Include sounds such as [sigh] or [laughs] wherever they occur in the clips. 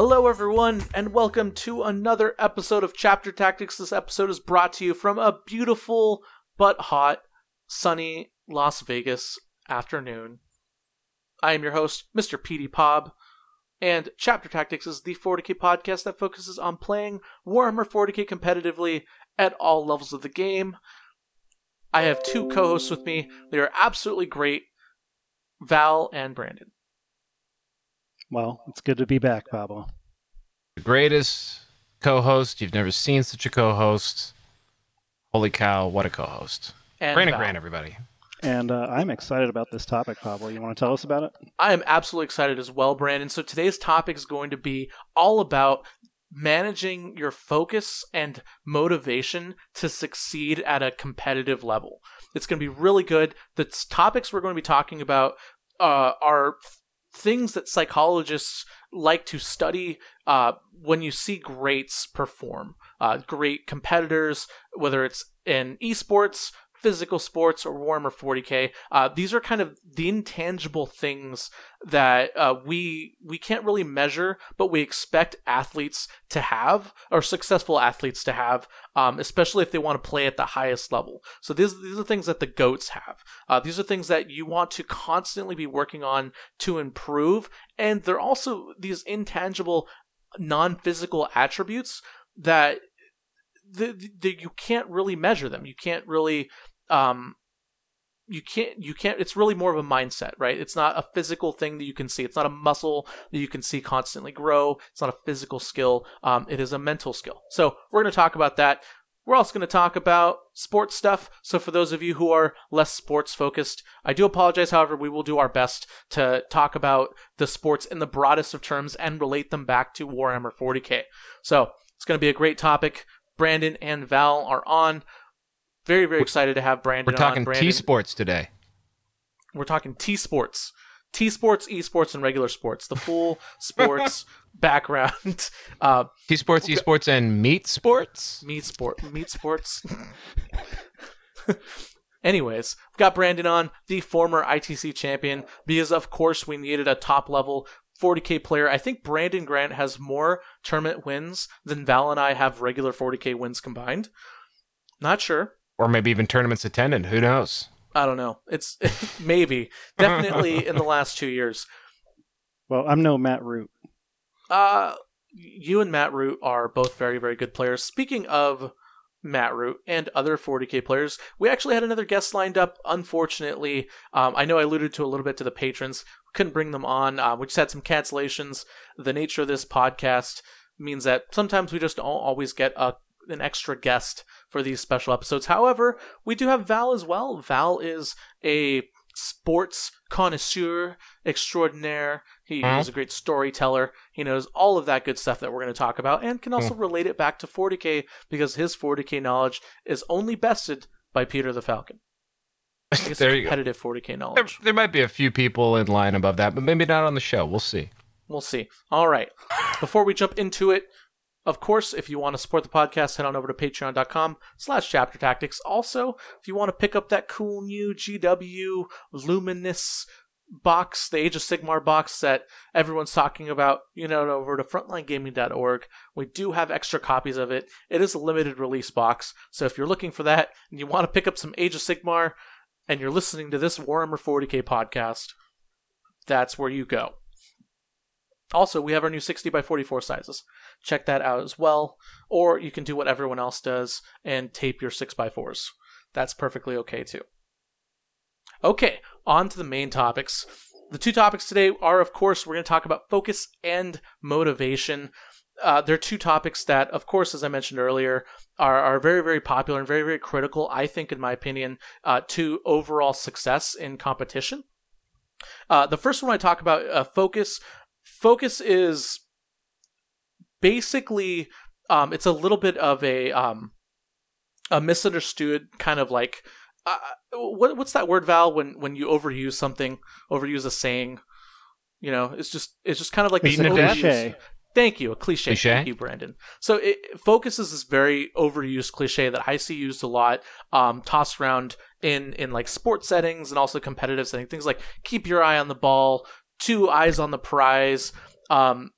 Hello, everyone, and welcome to another episode of Chapter Tactics. This episode is brought to you from a beautiful but hot, sunny Las Vegas afternoon. I am your host, Mr. PD Pob, and Chapter Tactics is the 40k podcast that focuses on playing Warhammer 40k competitively at all levels of the game. I have two co hosts with me. They are absolutely great Val and Brandon. Well, it's good to be back, Pablo. The greatest co-host you've never seen such a co-host. Holy cow! What a co-host! And Brandon Val. Grant, everybody. And uh, I'm excited about this topic, Pablo. You want to tell us about it? I am absolutely excited as well, Brandon. So today's topic is going to be all about managing your focus and motivation to succeed at a competitive level. It's going to be really good. The topics we're going to be talking about uh, are things that psychologists like to study uh, when you see greats perform. Uh, great competitors, whether it's in esports, physical sports, or Warhammer 40k. Uh, these are kind of the intangible things that uh, we we can't really measure, but we expect athletes to have, or successful athletes to have, um, especially if they want to play at the highest level. So these these are things that the goats have. Uh, these are things that you want to constantly be working on to improve, and they're also these intangible, non-physical attributes that the, the, you can't really measure them. You can't really um, you can't you can't it's really more of a mindset right? It's not a physical thing that you can see. It's not a muscle that you can see constantly grow. It's not a physical skill. Um, it is a mental skill. So we're going to talk about that. We're also going to talk about sports stuff. So for those of you who are less sports focused i do apologize. However we will do our best to talk about the sports in the broadest of terms and relate them back to warhammer 40k so it's going to be a great topic brandon and val are on very very excited to have brandon We're talking T Sports today. we're talking T sports, T sports, esports, and regular sports. The full [laughs] sports background. [laughs] Uh, T Sports, Esports, and Meat Sports. meat sport, meat sports. [laughs] Anyways, we've got Brandon on, the former ITC champion, because of course we needed a top level 40k player. I think Brandon Grant has more tournament wins than Val and I have regular 40k wins combined. Not sure. Or maybe even tournaments attended. Who knows? I don't know. It's [laughs] maybe definitely in the last two years. Well, I'm no Matt Root. Uh, you and Matt Root are both very, very good players. Speaking of Matt Root and other 40k players, we actually had another guest lined up. Unfortunately, um, I know I alluded to a little bit to the patrons. Couldn't bring them on. Uh, we just had some cancellations. The nature of this podcast means that sometimes we just don't always get a an extra guest for these special episodes. However, we do have Val as well. Val is a sports connoisseur extraordinaire. He Hmm? is a great storyteller. He knows all of that good stuff that we're going to talk about and can also relate it back to 40k because his 40k knowledge is only bested by Peter the Falcon. [laughs] There you go. 40k There, there might be a few people in line above that, but maybe not on the show. We'll see. We'll see. All right. Before we jump into it, of course, if you want to support the podcast, head on over to patreon.com slash chapter tactics. Also, if you want to pick up that cool new GW Luminous box, the Age of Sigmar box that everyone's talking about, you know, over to frontlinegaming.org. We do have extra copies of it. It is a limited release box. So if you're looking for that and you want to pick up some Age of Sigmar and you're listening to this Warhammer 40k podcast, that's where you go. Also, we have our new 60 by 44 sizes. Check that out as well. Or you can do what everyone else does and tape your 6 by 4s. That's perfectly okay too. Okay, on to the main topics. The two topics today are, of course, we're going to talk about focus and motivation. Uh, they're two topics that, of course, as I mentioned earlier, are, are very, very popular and very, very critical, I think, in my opinion, uh, to overall success in competition. Uh, the first one I talk about, uh, focus. Focus is basically, um, it's a little bit of a um, a misunderstood kind of like, uh, what what's that word, Val? When when you overuse something, overuse a saying, you know, it's just it's just kind of like Beaten to death? Thank you, a cliche. Cliche? Thank you, Brandon. So it focus is this very overused cliche that I see used a lot, um, tossed around in in like sports settings and also competitive settings. Things like keep your eye on the ball, two eyes on the prize. Um,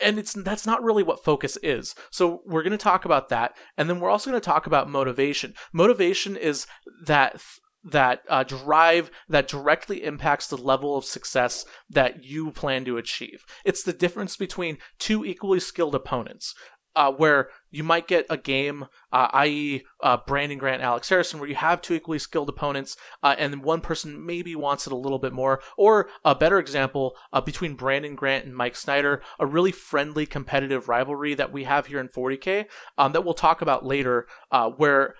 and it's that's not really what focus is. So we're going to talk about that, and then we're also going to talk about motivation. Motivation is that that uh, drive that directly impacts the level of success that you plan to achieve. It's the difference between two equally skilled opponents. Uh, where you might get a game, uh, i.e., uh, Brandon Grant, Alex Harrison, where you have two equally skilled opponents, uh, and one person maybe wants it a little bit more. Or a better example uh, between Brandon Grant and Mike Snyder, a really friendly, competitive rivalry that we have here in 40K um, that we'll talk about later, uh, where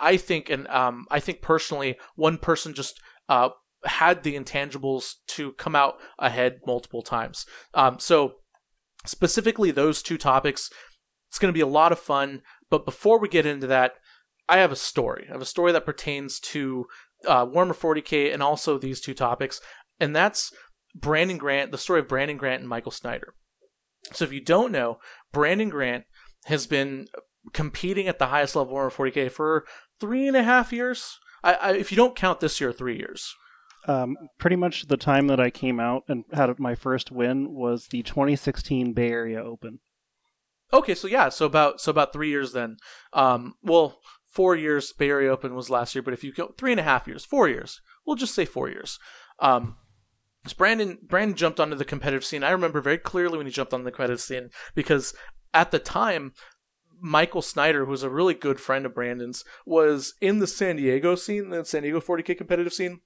I, think, and um, I think personally, one person just uh, had the intangibles to come out ahead multiple times. Um, so specifically those two topics, it's going to be a lot of fun. But before we get into that, I have a story. I have a story that pertains to uh, Warhammer 40k and also these two topics, and that's Brandon Grant, the story of Brandon Grant and Michael Snyder. So if you don't know, Brandon Grant has been competing at the highest level of 40k for three and a half years. I, I, if you don't count this year, three years. Um, pretty much the time that I came out and had my first win was the 2016 Bay Area Open. Okay, so yeah, so about so about three years then. Um, well, four years. Bay Area Open was last year, but if you go three and a half years, four years, we'll just say four years. Um, Brandon Brandon jumped onto the competitive scene. I remember very clearly when he jumped on the competitive scene because at the time Michael Snyder, who's a really good friend of Brandon's, was in the San Diego scene, the San Diego 40k competitive scene.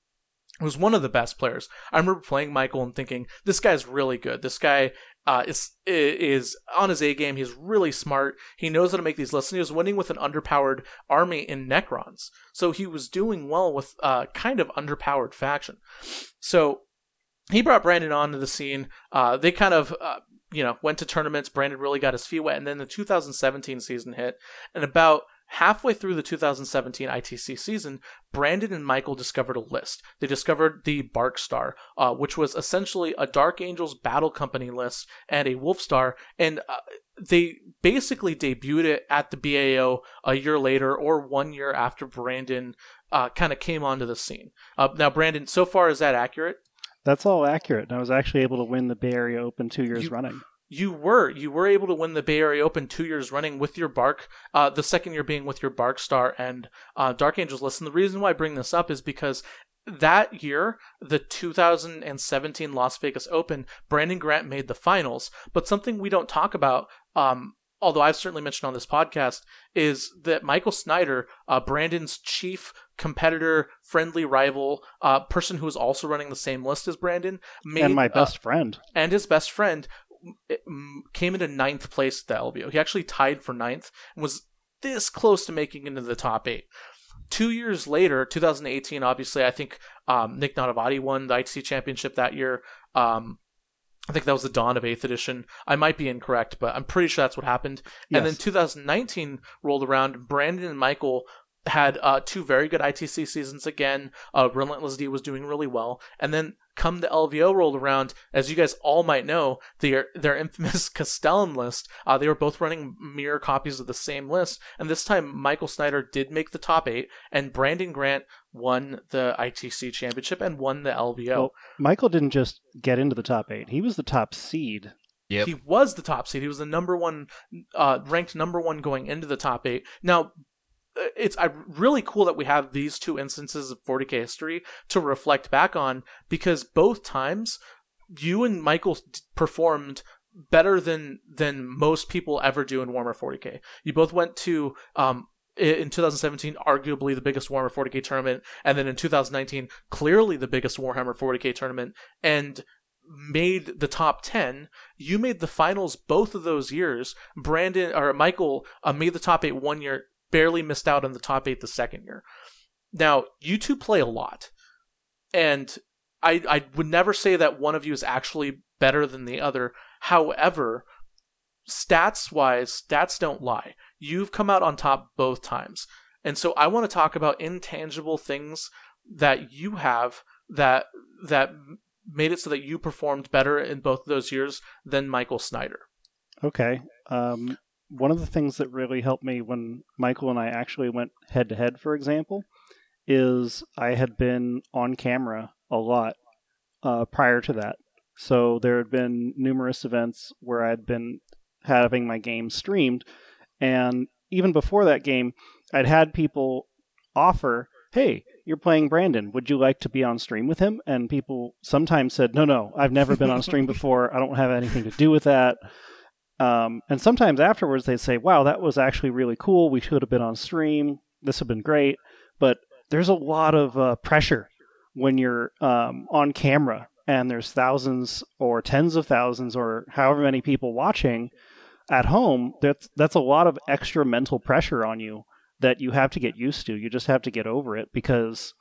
Was one of the best players. I remember playing Michael and thinking, this guy's really good. This guy uh, is is on his A game. He's really smart. He knows how to make these lists. And he was winning with an underpowered army in Necrons, so he was doing well with uh, kind of underpowered faction. So he brought Brandon onto the scene. Uh, they kind of uh, you know, went to tournaments. Brandon really got his feet wet, and then the 2017 season hit, and about halfway through the 2017 ITC season, Brandon and Michael discovered a list. They discovered the Bark Star, uh, which was essentially a Dark Angels Battle Company list and a Wolf Star, and uh, they basically debuted it at the BAO a year later or one year after Brandon uh, kind of came onto the scene. Uh, now, Brandon, so far is that accurate? That's all accurate. And I was actually able to win the Bay Area Open two years You- running. You were you were able to win the Bay Area Open two years running with your Bark. Uh, the second year being with your Bark Star and uh, Dark Angels list. And the reason why I bring this up is because that year, the 2017 Las Vegas Open, Brandon Grant made the finals. But something we don't talk about, um, although I've certainly mentioned on this podcast, is that Michael Snyder, uh, Brandon's chief competitor, friendly rival, uh, person who is also running the same list as Brandon, made and my uh, best friend. and his best friend came into ninth place at the LVO. He actually tied for ninth and was this close to making into the top eight. Two years later, 2018, obviously, I think um, Nick Nanavati won the ITC championship that year. Um, I think that was the dawn of 8th edition. I might be incorrect, but I'm pretty sure that's what happened. And then 2019 rolled around. Brandon and Michael had uh, two very good ITC seasons again. Uh, Relentless D was doing really well. And then come the LVO rolled around, as you guys all might know, their their [laughs] infamous Castellan list. Uh, they were both running mirror copies of the same list, and this time Michael Snyder did make the top eight, and Brandon Grant won the ITC championship and won the LVO. Well, Michael didn't just get into the top eight; he was the top seed. Yep. He was the top seed. He was the number one, uh, ranked number one going into the top eight. Now, it's really cool that we have these two instances of 40k history to reflect back on because both times you and Michael performed better than than most people ever do in Warhammer 40k. You both went to um, in 2017, arguably the biggest Warhammer 40k tournament, and then in 2019, clearly the biggest Warhammer 40k tournament, and made the top 10 you made the finals both of those years. Brandon or michael uh, made the top 8 one year barely missed out on the top 8 the second year now you two play a lot and i i would never say that one of you is actually better than the other however stats wise stats don't lie you've come out on top both times and so i want to talk about intangible things that you have that that made it so that you performed better in both of those years than Michael Snyder. Okay. Um, one of the things that really helped me when Michael and I actually went head to head, for example, is I had been on camera a lot uh, prior to that. So there had been numerous events where I'd been having my game streamed. And even before that game, I'd had people offer, hey, you're playing Brandon. Would you like to be on stream with him? And people sometimes said, no, no, I've never been on stream [laughs] before. I don't have anything to do with that. Um, and sometimes afterwards they'd say, wow, that was actually really cool. We should have been on stream. This would have been great. But there's a lot of uh, pressure when you're um, on camera and there's thousands or tens of thousands or however many people watching at home. That's that's a lot of extra mental pressure on you that you have to get used to. You just have to get over it because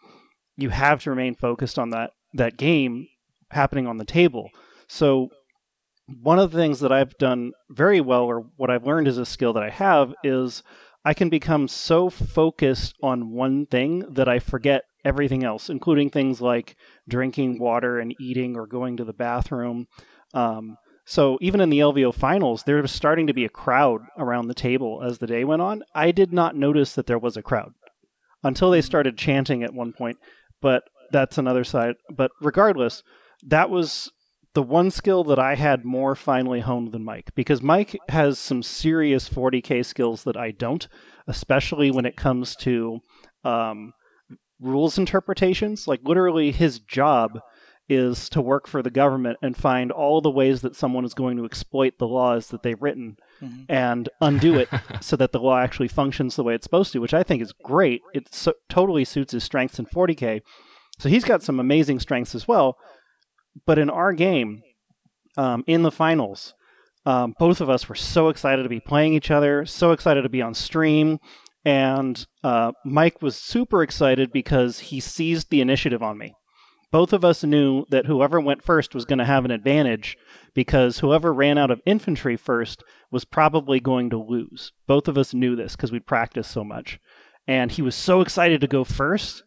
you have to remain focused on that that game happening on the table. So one of the things that I've done very well or what I've learned as a skill that I have is I can become so focused on one thing that I forget everything else, including things like drinking water and eating or going to the bathroom. Um, so even in the LVO finals, there was starting to be a crowd around the table as the day went on. I did not notice that there was a crowd until they started chanting at one point, but that's another side. But regardless, that was the one skill that I had more finely honed than Mike because Mike has some serious 40k skills that I don't, especially when it comes to um, rules interpretations. Like literally, his job is to work for the government and find all the ways that someone is going to exploit the laws that they've written mm-hmm. and undo it [laughs] so that the law actually functions the way it's supposed to, which I think is great. It so, totally suits his strengths in 40k. So he's got some amazing strengths as well. But in our game, um, in the finals, um, both of us were so excited to be playing each other, so excited to be on stream. And uh, Mike was super excited because he seized the initiative on me both of us knew that whoever went first was going to have an advantage because whoever ran out of infantry first was probably going to lose. Both of us knew this because we'd practiced so much. And he was so excited to go first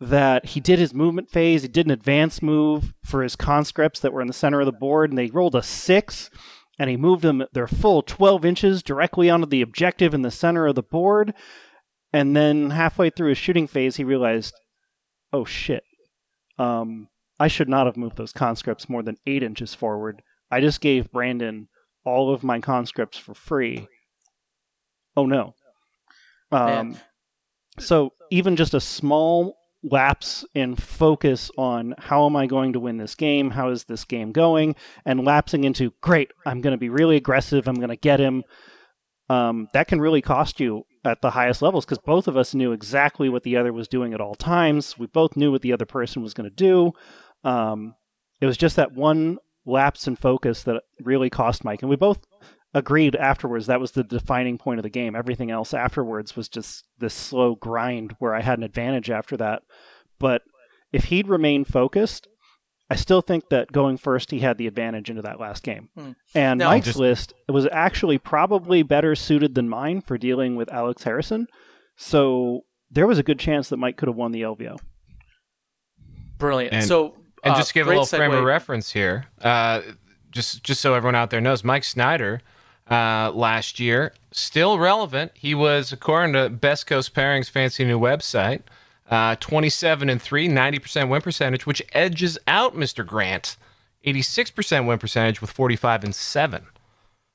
that he did his movement phase. He did an advance move for his conscripts that were in the center of the board, and they rolled a six. And he moved them their full 12 inches directly onto the objective in the center of the board. And then halfway through his shooting phase, he realized, oh shit, um, I should not have moved those conscripts more than eight inches forward. I just gave Brandon all of my conscripts for free. Oh no. Um, so even just a small lapse in focus on how am I going to win this game? How is this game going? And lapsing into, great, I'm going to be really aggressive. I'm going to get him. Um, that can really cost you at the highest levels because both of us knew exactly what the other was doing at all times. We both knew what the other person was going to do. Um, it was just that one lapse in focus that really cost Mike, and we both agreed afterwards that was the defining point of the game. Everything else afterwards was just this slow grind where I had an advantage after that. But if he'd remained focused, I still think that going first, he had the advantage into that last game. Hmm. And no, Mike's just... list was actually probably better suited than mine for dealing with Alex Harrison. So there was a good chance that Mike could have won the LVO. Brilliant. And, so, and uh, just give a little segue. frame of reference here, uh, just just so everyone out there knows, Mike Snyder uh, last year still relevant. He was, according to Best Coast Pairings' fancy new website, uh, 27 and 3, 90% win percentage, which edges out Mr. Grant, 86% win percentage with 45 and 7.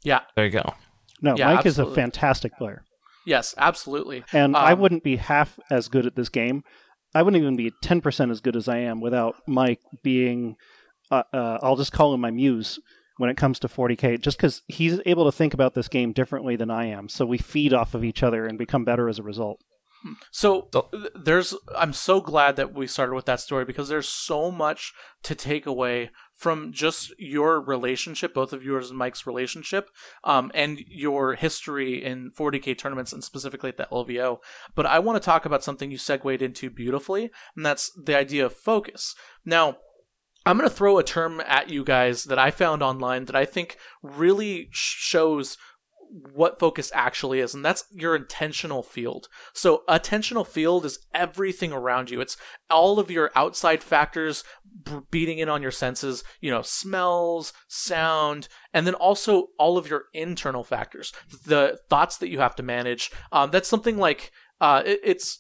Yeah. There you go. No, yeah, Mike absolutely. is a fantastic player. Yes, absolutely. And um, I wouldn't be half as good at this game. I wouldn't even be 10% as good as I am without Mike being, uh, uh, I'll just call him my muse when it comes to 40K, just because he's able to think about this game differently than I am. So we feed off of each other and become better as a result. So there's I'm so glad that we started with that story because there's so much to take away from just your relationship, both of yours and Mike's relationship, um, and your history in 40k tournaments and specifically at the LVO. But I want to talk about something you segued into beautifully, and that's the idea of focus. Now, I'm going to throw a term at you guys that I found online that I think really shows what focus actually is, and that's your attentional field. So, attentional field is everything around you. It's all of your outside factors beating in on your senses, you know, smells, sound, and then also all of your internal factors, the thoughts that you have to manage. Um, that's something like uh, it, it's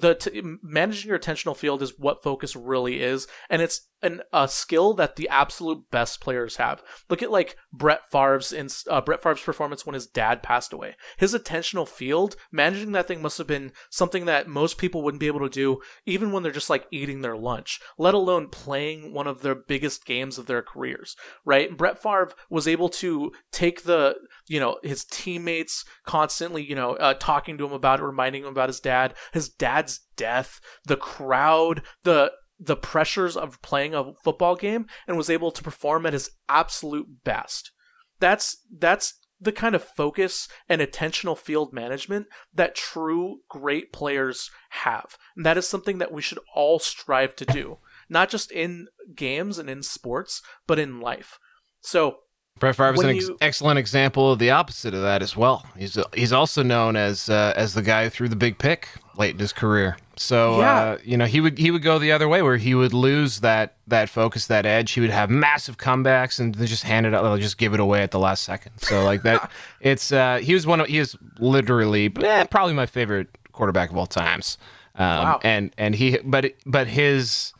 the t- managing your attentional field is what focus really is, and it's an, a skill that the absolute best players have. Look at like Brett Favre's in uh, Brett Favre's performance when his dad passed away. His attentional field, managing that thing must have been something that most people wouldn't be able to do even when they're just like eating their lunch, let alone playing one of their biggest games of their careers, right? Brett Favre was able to take the, you know, his teammates constantly, you know, uh, talking to him about it, reminding him about his dad, his dad's death, the crowd, the the pressures of playing a football game and was able to perform at his absolute best. That's that's the kind of focus and attentional field management that true great players have. And that is something that we should all strive to do, not just in games and in sports, but in life. So, Brett Favre is an ex- excellent example of the opposite of that as well. He's he's also known as uh, as the guy who threw the big pick late in his career. So yeah. uh, you know he would he would go the other way where he would lose that that focus that edge. He would have massive comebacks and just hand it out, they'll just give it away at the last second. So like that, [laughs] it's uh, he was one of he is literally eh, probably my favorite quarterback of all times. Um, wow. And and he but but his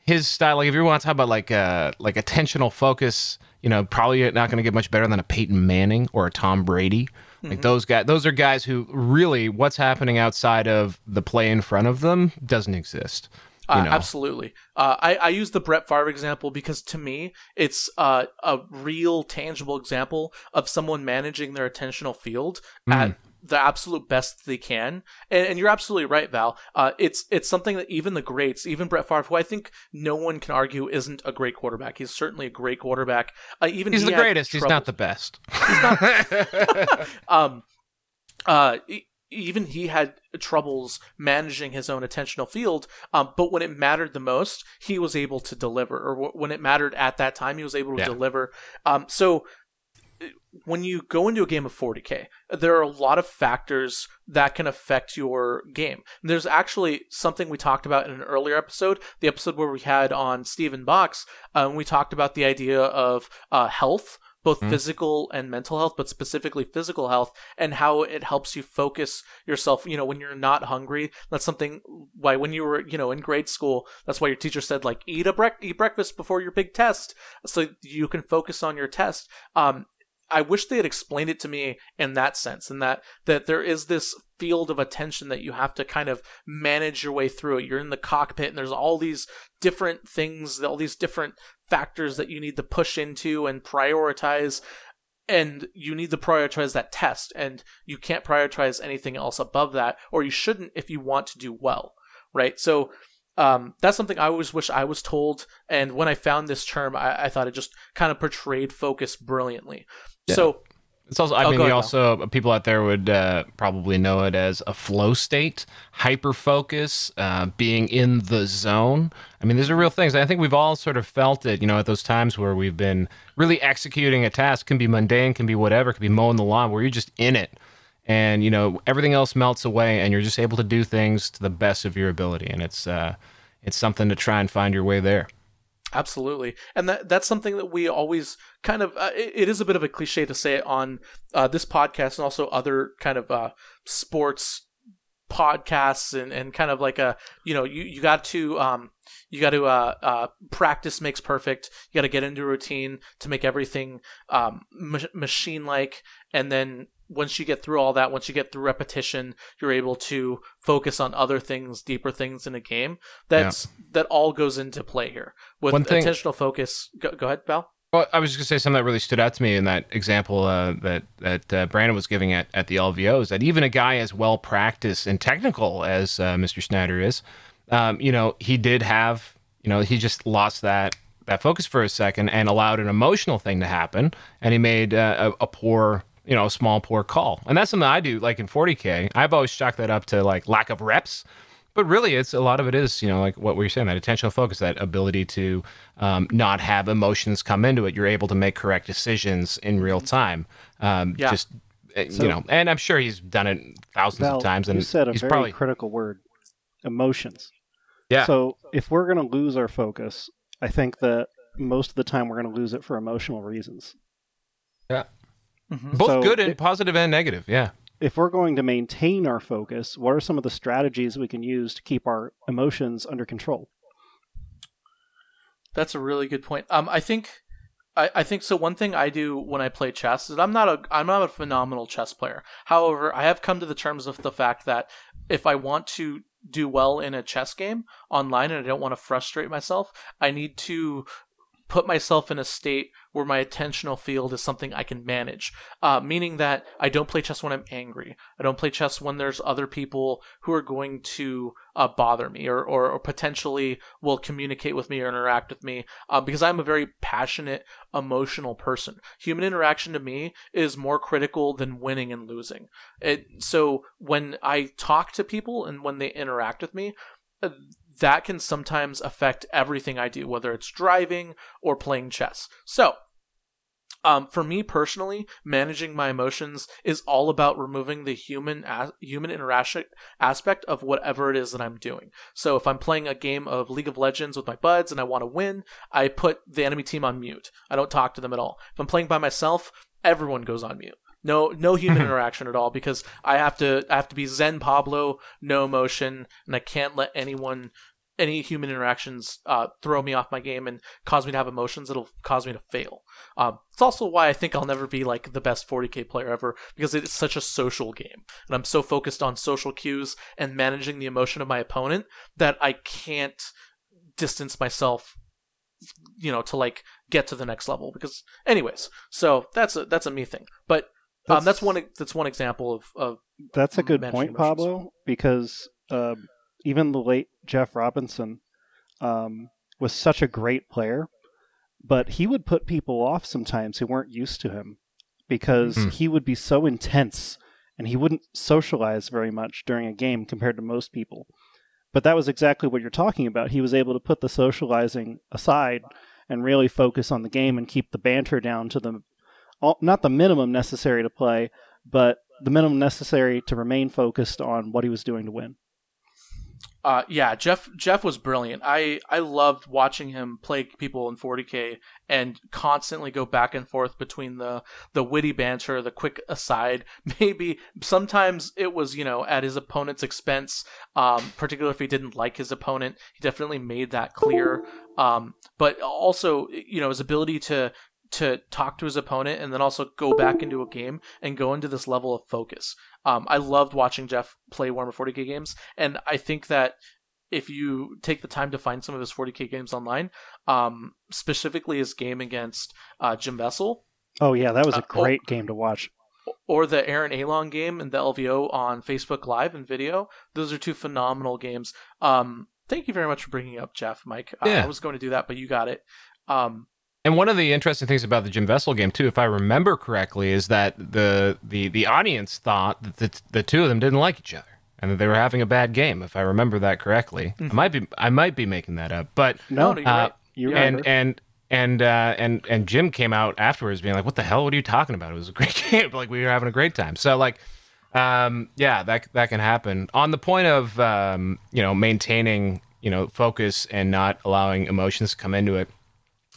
his style like if you want to talk about like uh like attentional focus you know, probably not going to get much better than a Peyton Manning or a Tom Brady. Like mm-hmm. those guys, those are guys who really what's happening outside of the play in front of them doesn't exist. Uh, absolutely. Uh, I, I use the Brett Favre example because to me, it's uh, a real tangible example of someone managing their attentional field mm. at the absolute best they can. And, and you're absolutely right, Val. Uh, it's it's something that even the greats, even Brett Favre, who I think no one can argue isn't a great quarterback. He's certainly a great quarterback. Uh, even he's he the greatest. He's not the best. He's not. [laughs] [laughs] um, uh, even he had troubles managing his own attentional field. Um, but when it mattered the most, he was able to deliver, or w- when it mattered at that time, he was able to yeah. deliver. Um, so when you go into a game of 40k, there are a lot of factors that can affect your game. There's actually something we talked about in an earlier episode, the episode where we had on Stephen Box, um, we talked about the idea of uh, health both mm. physical and mental health, but specifically physical health, and how it helps you focus yourself. You know, when you're not hungry, that's something why when you were, you know, in grade school, that's why your teacher said like eat a bre- eat breakfast before your big test, so you can focus on your test. Um, I wish they had explained it to me in that sense, and that that there is this field of attention that you have to kind of manage your way through. You're in the cockpit, and there's all these different things, all these different factors that you need to push into and prioritize. And you need to prioritize that test, and you can't prioritize anything else above that, or you shouldn't if you want to do well, right? So um, that's something I always wish I was told. And when I found this term, I, I thought it just kind of portrayed focus brilliantly. Yeah. So it's also, I oh, mean, you also now. people out there would uh, probably know it as a flow state, hyper focus, uh, being in the zone. I mean, these are real things. I think we've all sort of felt it, you know, at those times where we've been really executing a task, can be mundane, can be whatever, can be mowing the lawn, where you're just in it. And, you know, everything else melts away and you're just able to do things to the best of your ability. And it's, uh, it's something to try and find your way there. Absolutely, and that that's something that we always kind of. Uh, it, it is a bit of a cliche to say it on uh, this podcast and also other kind of uh, sports podcasts and, and kind of like a you know you, you got to um you got to uh, uh practice makes perfect you got to get into a routine to make everything um ma- machine like and then once you get through all that, once you get through repetition, you're able to focus on other things, deeper things in a game. That's yeah. that all goes into play here with One thing, attentional focus. Go, go ahead, Val. Well, I was just gonna say something that really stood out to me in that example uh, that that uh, Brandon was giving at at the LVO is that even a guy as well practiced and technical as uh, Mr. Snyder is, um, you know, he did have, you know, he just lost that that focus for a second and allowed an emotional thing to happen, and he made uh, a, a poor you know, a small poor call. And that's something I do like in 40K. I've always chalked that up to like lack of reps. But really, it's a lot of it is, you know, like what we were saying, that attentional focus, that ability to um, not have emotions come into it. You're able to make correct decisions in real time. Um, yeah. Just, eh, so, you know, and I'm sure he's done it thousands Val, of times. And you said a he's very probably... critical word emotions. Yeah. So if we're going to lose our focus, I think that most of the time we're going to lose it for emotional reasons. Yeah. Mm-hmm. Both so good and it, positive and negative. Yeah. If we're going to maintain our focus, what are some of the strategies we can use to keep our emotions under control? That's a really good point. Um, I think, I, I think so. One thing I do when I play chess is I'm not a I'm not a phenomenal chess player. However, I have come to the terms of the fact that if I want to do well in a chess game online and I don't want to frustrate myself, I need to put myself in a state where my attentional field is something I can manage. Uh, meaning that I don't play chess when I'm angry. I don't play chess when there's other people who are going to uh, bother me or, or, or, potentially will communicate with me or interact with me uh, because I'm a very passionate, emotional person. Human interaction to me is more critical than winning and losing. It, so when I talk to people and when they interact with me, uh, that can sometimes affect everything I do, whether it's driving or playing chess. So, um, for me personally, managing my emotions is all about removing the human as- human interaction aspect of whatever it is that I'm doing. So if I'm playing a game of League of Legends with my buds and I want to win, I put the enemy team on mute. I don't talk to them at all. If I'm playing by myself, everyone goes on mute. No, no human interaction at all because I have to I have to be Zen Pablo, no emotion, and I can't let anyone any human interactions uh, throw me off my game and cause me to have emotions. That'll cause me to fail. Um, it's also why I think I'll never be like the best 40k player ever because it's such a social game, and I'm so focused on social cues and managing the emotion of my opponent that I can't distance myself you know to like get to the next level because anyways so that's a that's a me thing. But that's, um, that's one that's one example of, of that's a good point emotions. pablo because uh, even the late jeff robinson um, was such a great player but he would put people off sometimes who weren't used to him because mm. he would be so intense and he wouldn't socialize very much during a game compared to most people but that was exactly what you're talking about he was able to put the socializing aside and really focus on the game and keep the banter down to the not the minimum necessary to play, but the minimum necessary to remain focused on what he was doing to win. Uh, yeah, Jeff Jeff was brilliant. I I loved watching him play people in 40k and constantly go back and forth between the the witty banter, the quick aside. [laughs] Maybe sometimes it was you know at his opponent's expense, um, particularly if he didn't like his opponent. He definitely made that clear. Um, but also you know his ability to to talk to his opponent and then also go back into a game and go into this level of focus. Um, I loved watching Jeff play Warhammer 40k games, and I think that if you take the time to find some of his 40k games online, um, specifically his game against uh, Jim Vesal. Oh yeah, that was a uh, great uh, game to watch. Or the Aaron Aleong game and the LVO on Facebook Live and video. Those are two phenomenal games. Um, thank you very much for bringing up Jeff, Mike. Uh. I was going to do that, but you got it. Um, and one of the interesting things about the Jim Vesal game too, if I remember correctly, is that the the the audience thought that the, the two of them didn't like each other and that they were having a bad game. If I remember that correctly, mm-hmm. I might be I might be making that up, but no, you're uh, right. You're and, right. and and uh, and and Jim came out afterwards being like, "What the hell? What are you talking about? It was a great [laughs] game. like we were having a great time." So like, um, yeah, that that can happen. On the point of um, you know maintaining you know focus and not allowing emotions to come into it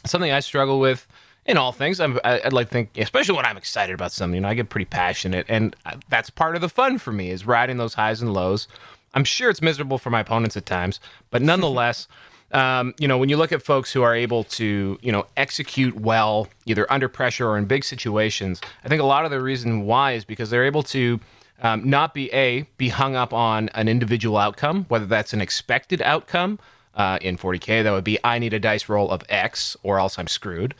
something I struggle with in all things. I'm, I'd like to think, especially when I'm excited about something, you know, I get pretty passionate, and that's part of the fun for me is riding those highs and lows. I'm sure it's miserable for my opponents at times, but [laughs] nonetheless. Um, you know, when you look at folks who are able to, you know, execute well, either under pressure or in big situations, I think a lot of the reason why is because they're able to um, not be a be hung up on an individual outcome, whether that's an expected outcome uh, in 40K. That would be I need a dice roll of X or else I'm screwed.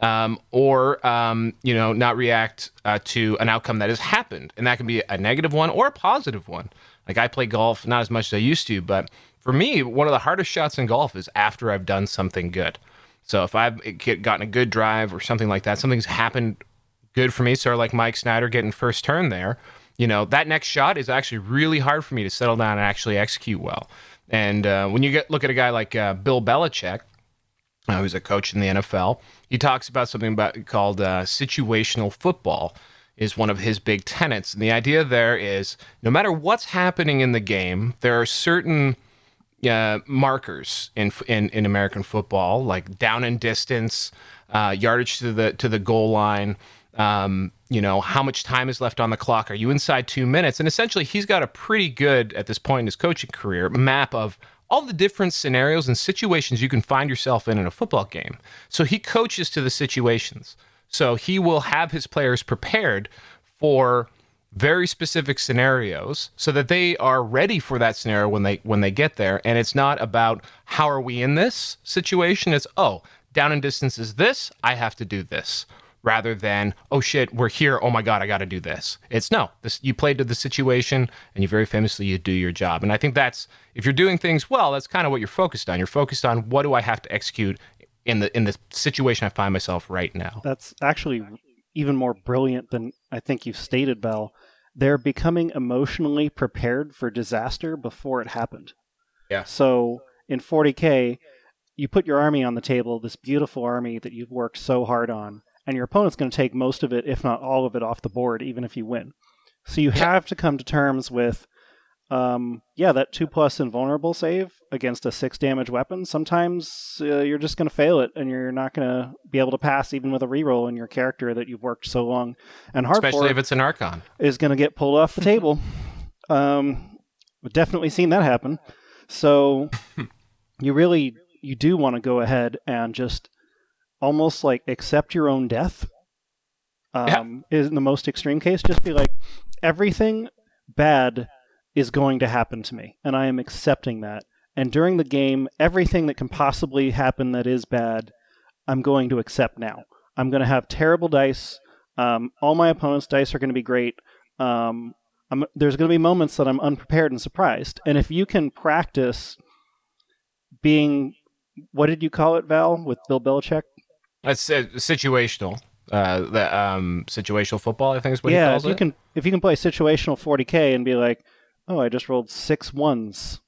Um, or, um, you know, not react uh, to an outcome that has happened. And that can be a negative one or a positive one. Like I play golf, not as much as I used to, but for me, one of the hardest shots in golf is after I've done something good. So if I've gotten a good drive or something like that, something's happened good for me. So like Mike Snyder getting first turn there, you know, that next shot is actually really hard for me to settle down and actually execute well. And uh, when you get look at a guy like uh, Bill Belichick, uh, who's a coach in the NFL, he talks about something about called uh, situational football. Is one of his big tenets, and the idea there is no matter what's happening in the game, there are certain uh, markers in, in in American football, like down and distance, uh, yardage to the to the goal line, um, you know, how much time is left on the clock? Are you inside two minutes? And essentially, he's got a pretty good, at this point in his coaching career, map of all the different scenarios and situations you can find yourself in in a football game. So he coaches to the situations. So he will have his players prepared for very specific scenarios so that they are ready for that scenario when they when they get there and it's not about how are we in this situation it's oh down and distance is this i have to do this rather than oh shit we're here oh my god i got to do this it's no this you played to the situation and you very famously you do your job and i think that's if you're doing things well that's kind of what you're focused on you're focused on what do i have to execute in the in the situation i find myself right now that's actually even more brilliant than I think you've stated, Val. They're becoming emotionally prepared for disaster before it happened. Yeah. So in 40K, you put your army on the table, this beautiful army that you've worked so hard on, and your opponent's going to take most of it, if not all of it, off the board, even if you win. So you have to come to terms with um, yeah, that two plus invulnerable save against a six damage weapon. Sometimes uh, you're just going to fail it, and you're not going to be able to pass even with a reroll in your character that you've worked so long and hard Especially for. if it's an Archon, is going to get pulled off the table. [laughs] um, we've definitely seen that happen. So you really you do want to go ahead and just almost like accept your own death. Um, yeah. is in the most extreme case, just be like everything bad is going to happen to me, and I am accepting that. And during the game, everything that can possibly happen that is bad, I'm going to accept now. I'm going to have terrible dice. Um, all my opponent's dice are going to be great. Um, there's going to be moments that I'm unprepared and surprised. And if you can practice being, what did you call it, Val, with Bill Belichick? It's uh, situational. Uh, the um, situational football, I think is what yeah, he calls if you it. Can, if you can play situational 40k and be like, oh, I just rolled six ones,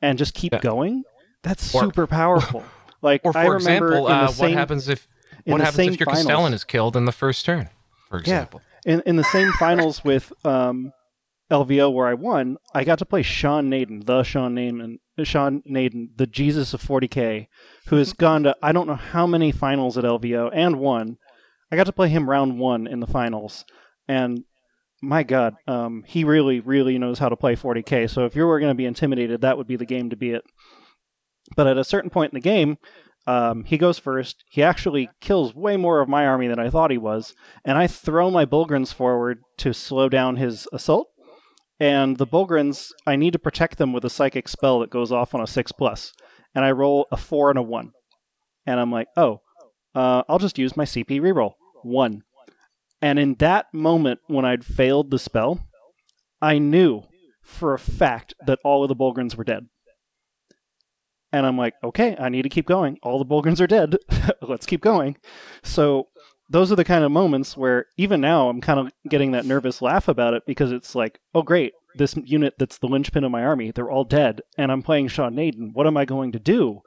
and just keep yeah. going. That's or, super powerful. [laughs] Like, or for I example, uh, same, what happens if what happens if your finals, Castellan is killed in the first turn? For example, yeah. in in the same [laughs] finals with um, LVO where I won, I got to play Sean Nayden, the Sean Nayden, Sean Nayden, the Jesus of 40k, who has gone to I don't know how many finals at LVO and won. I got to play him round one in the finals, and my God, um, he really, really knows how to play 40k. So if you were going to be intimidated, that would be the game to be it. But at a certain point in the game, um, he goes first. He actually kills way more of my army than I thought he was, and I throw my Bullgryns forward to slow down his assault. And the Bullgryns, I need to protect them with a psychic spell that goes off on a six plus, and I roll a four and a one, and I'm like, oh, uh, I'll just use my CP reroll one. And in that moment, when I'd failed the spell, I knew for a fact that all of the Bullgryns were dead. And I'm like, okay, I need to keep going. All the Bullgryns are dead. [laughs] Let's keep going. So those are the kind of moments where even now I'm kind of getting that nervous laugh about it because it's like, oh, great, this unit that's the linchpin of my army, they're all dead, and I'm playing Sean Nayden. What am I going to do?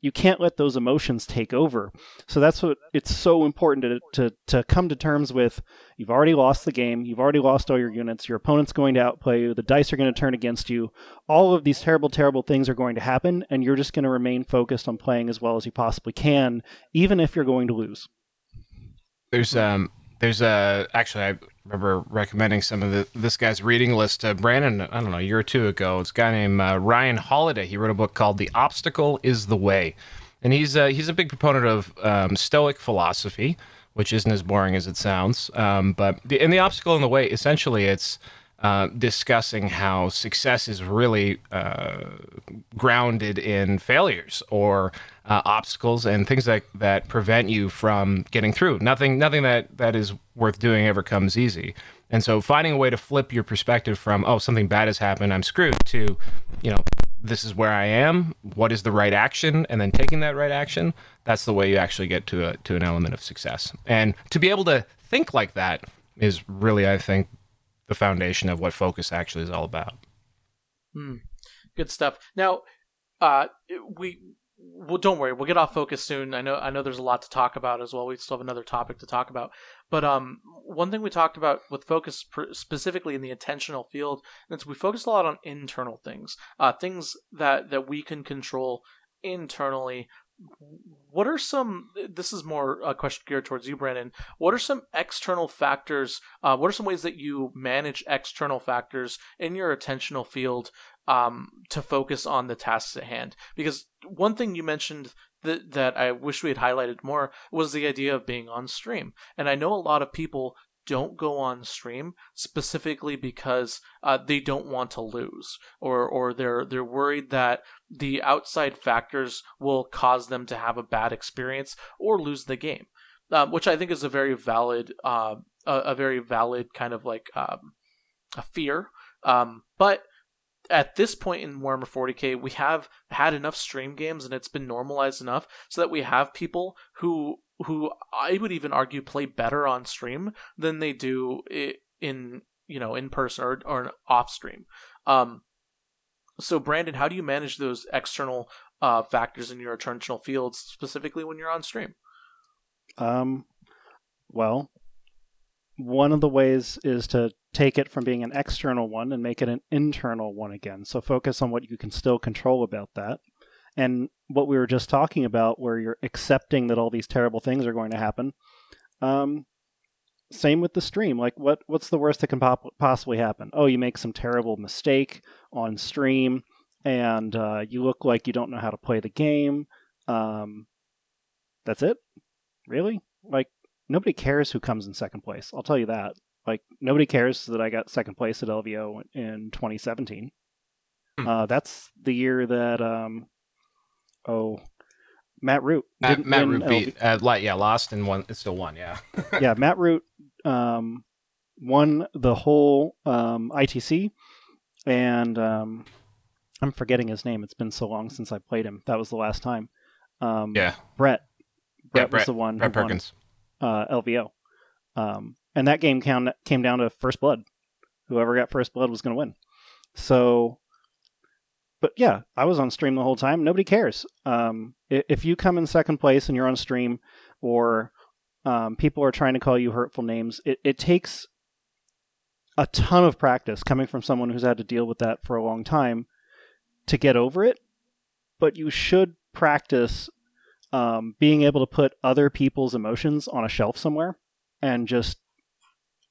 you can't let those emotions take over. So that's what it's so important to, to, to come to terms with. You've already lost the game. You've already lost all your units. Your opponent's going to outplay you. The dice are going to turn against you. All of these terrible, terrible things are going to happen, and you're just going to remain focused on playing as well as you possibly can, even if you're going to lose. There's um there's a actually I remember recommending some of the, this guy's reading list to Brandon. I don't know a year or two ago. It's a guy named uh, Ryan Holiday. He wrote a book called "The Obstacle Is the Way," and he's uh, he's a big proponent of um, Stoic philosophy, which isn't as boring as it sounds. Um, but the, in the obstacle in the way, essentially, it's uh, discussing how success is really uh, grounded in failures or uh, obstacles and things that, that prevent you from getting through. Nothing, nothing that, that is worth doing ever comes easy. And so finding a way to flip your perspective from, oh, something bad has happened, I'm screwed, to, you know, this is where I am, what is the right action, and then taking that right action, that's the way you actually get to, a, to an element of success. And to be able to think like that is really, I think, the foundation of what focus actually is all about. Hmm. Good stuff. Now, uh, we well, don't worry, we'll get off focus soon. I know, I know, there's a lot to talk about as well. We still have another topic to talk about, but um, one thing we talked about with focus specifically in the attentional field is we focus a lot on internal things, uh, things that that we can control internally what are some this is more a question geared towards you brandon what are some external factors uh, what are some ways that you manage external factors in your attentional field um, to focus on the tasks at hand. Because one thing you mentioned that that i wish we had highlighted more was the idea of being on stream. And i know a lot of people don't go on stream specifically because uh, they don't want to lose or or they're they're worried that the outside factors will cause them to have a bad experience or lose the game um, which I think is a very valid uh, a, a, very valid kind of like um, a fear. Um, but at this point in Warhammer 40k, we have had enough stream games and it's been normalized enough so that we have people who who I would even argue play better on stream than they do in you know in person or, or off stream. Um, so Brandon, how do you manage those external uh, factors in your attentional fields specifically when you're on stream? Um, well, one of the ways is to take it from being an external one and make it an internal one again. So focus on what you can still control about that. And what we were just talking about, where you're accepting that all these terrible things are going to happen. Um, same with the stream. Like, what what's the worst that can pop- possibly happen? Oh, you make some terrible mistake on stream, and uh, you look like you don't know how to play the game. Um, that's it. Really? Like, nobody cares who comes in second place. I'll tell you that. Like, nobody cares that I got second place at LVO in 2017. Hmm. Uh, that's the year that um, oh, Matt Root. Matt, Matt Root beat, uh, like, yeah, lost and won. Still won, yeah. [laughs] yeah, Matt Root um, won the whole um, ITC, and um, I'm forgetting his name. It's been so long since I played him. That was the last time. Um, yeah, Brett. Brett yeah, was the one. Brett Perkins. Uh, LVO. Um, and that game came down to first blood. Whoever got first blood was going to win. So but yeah, I was on stream the whole time. Nobody cares. Um, if you come in second place and you're on stream, or um, people are trying to call you hurtful names, it, it takes a ton of practice coming from someone who's had to deal with that for a long time to get over it. But you should practice um, being able to put other people's emotions on a shelf somewhere and just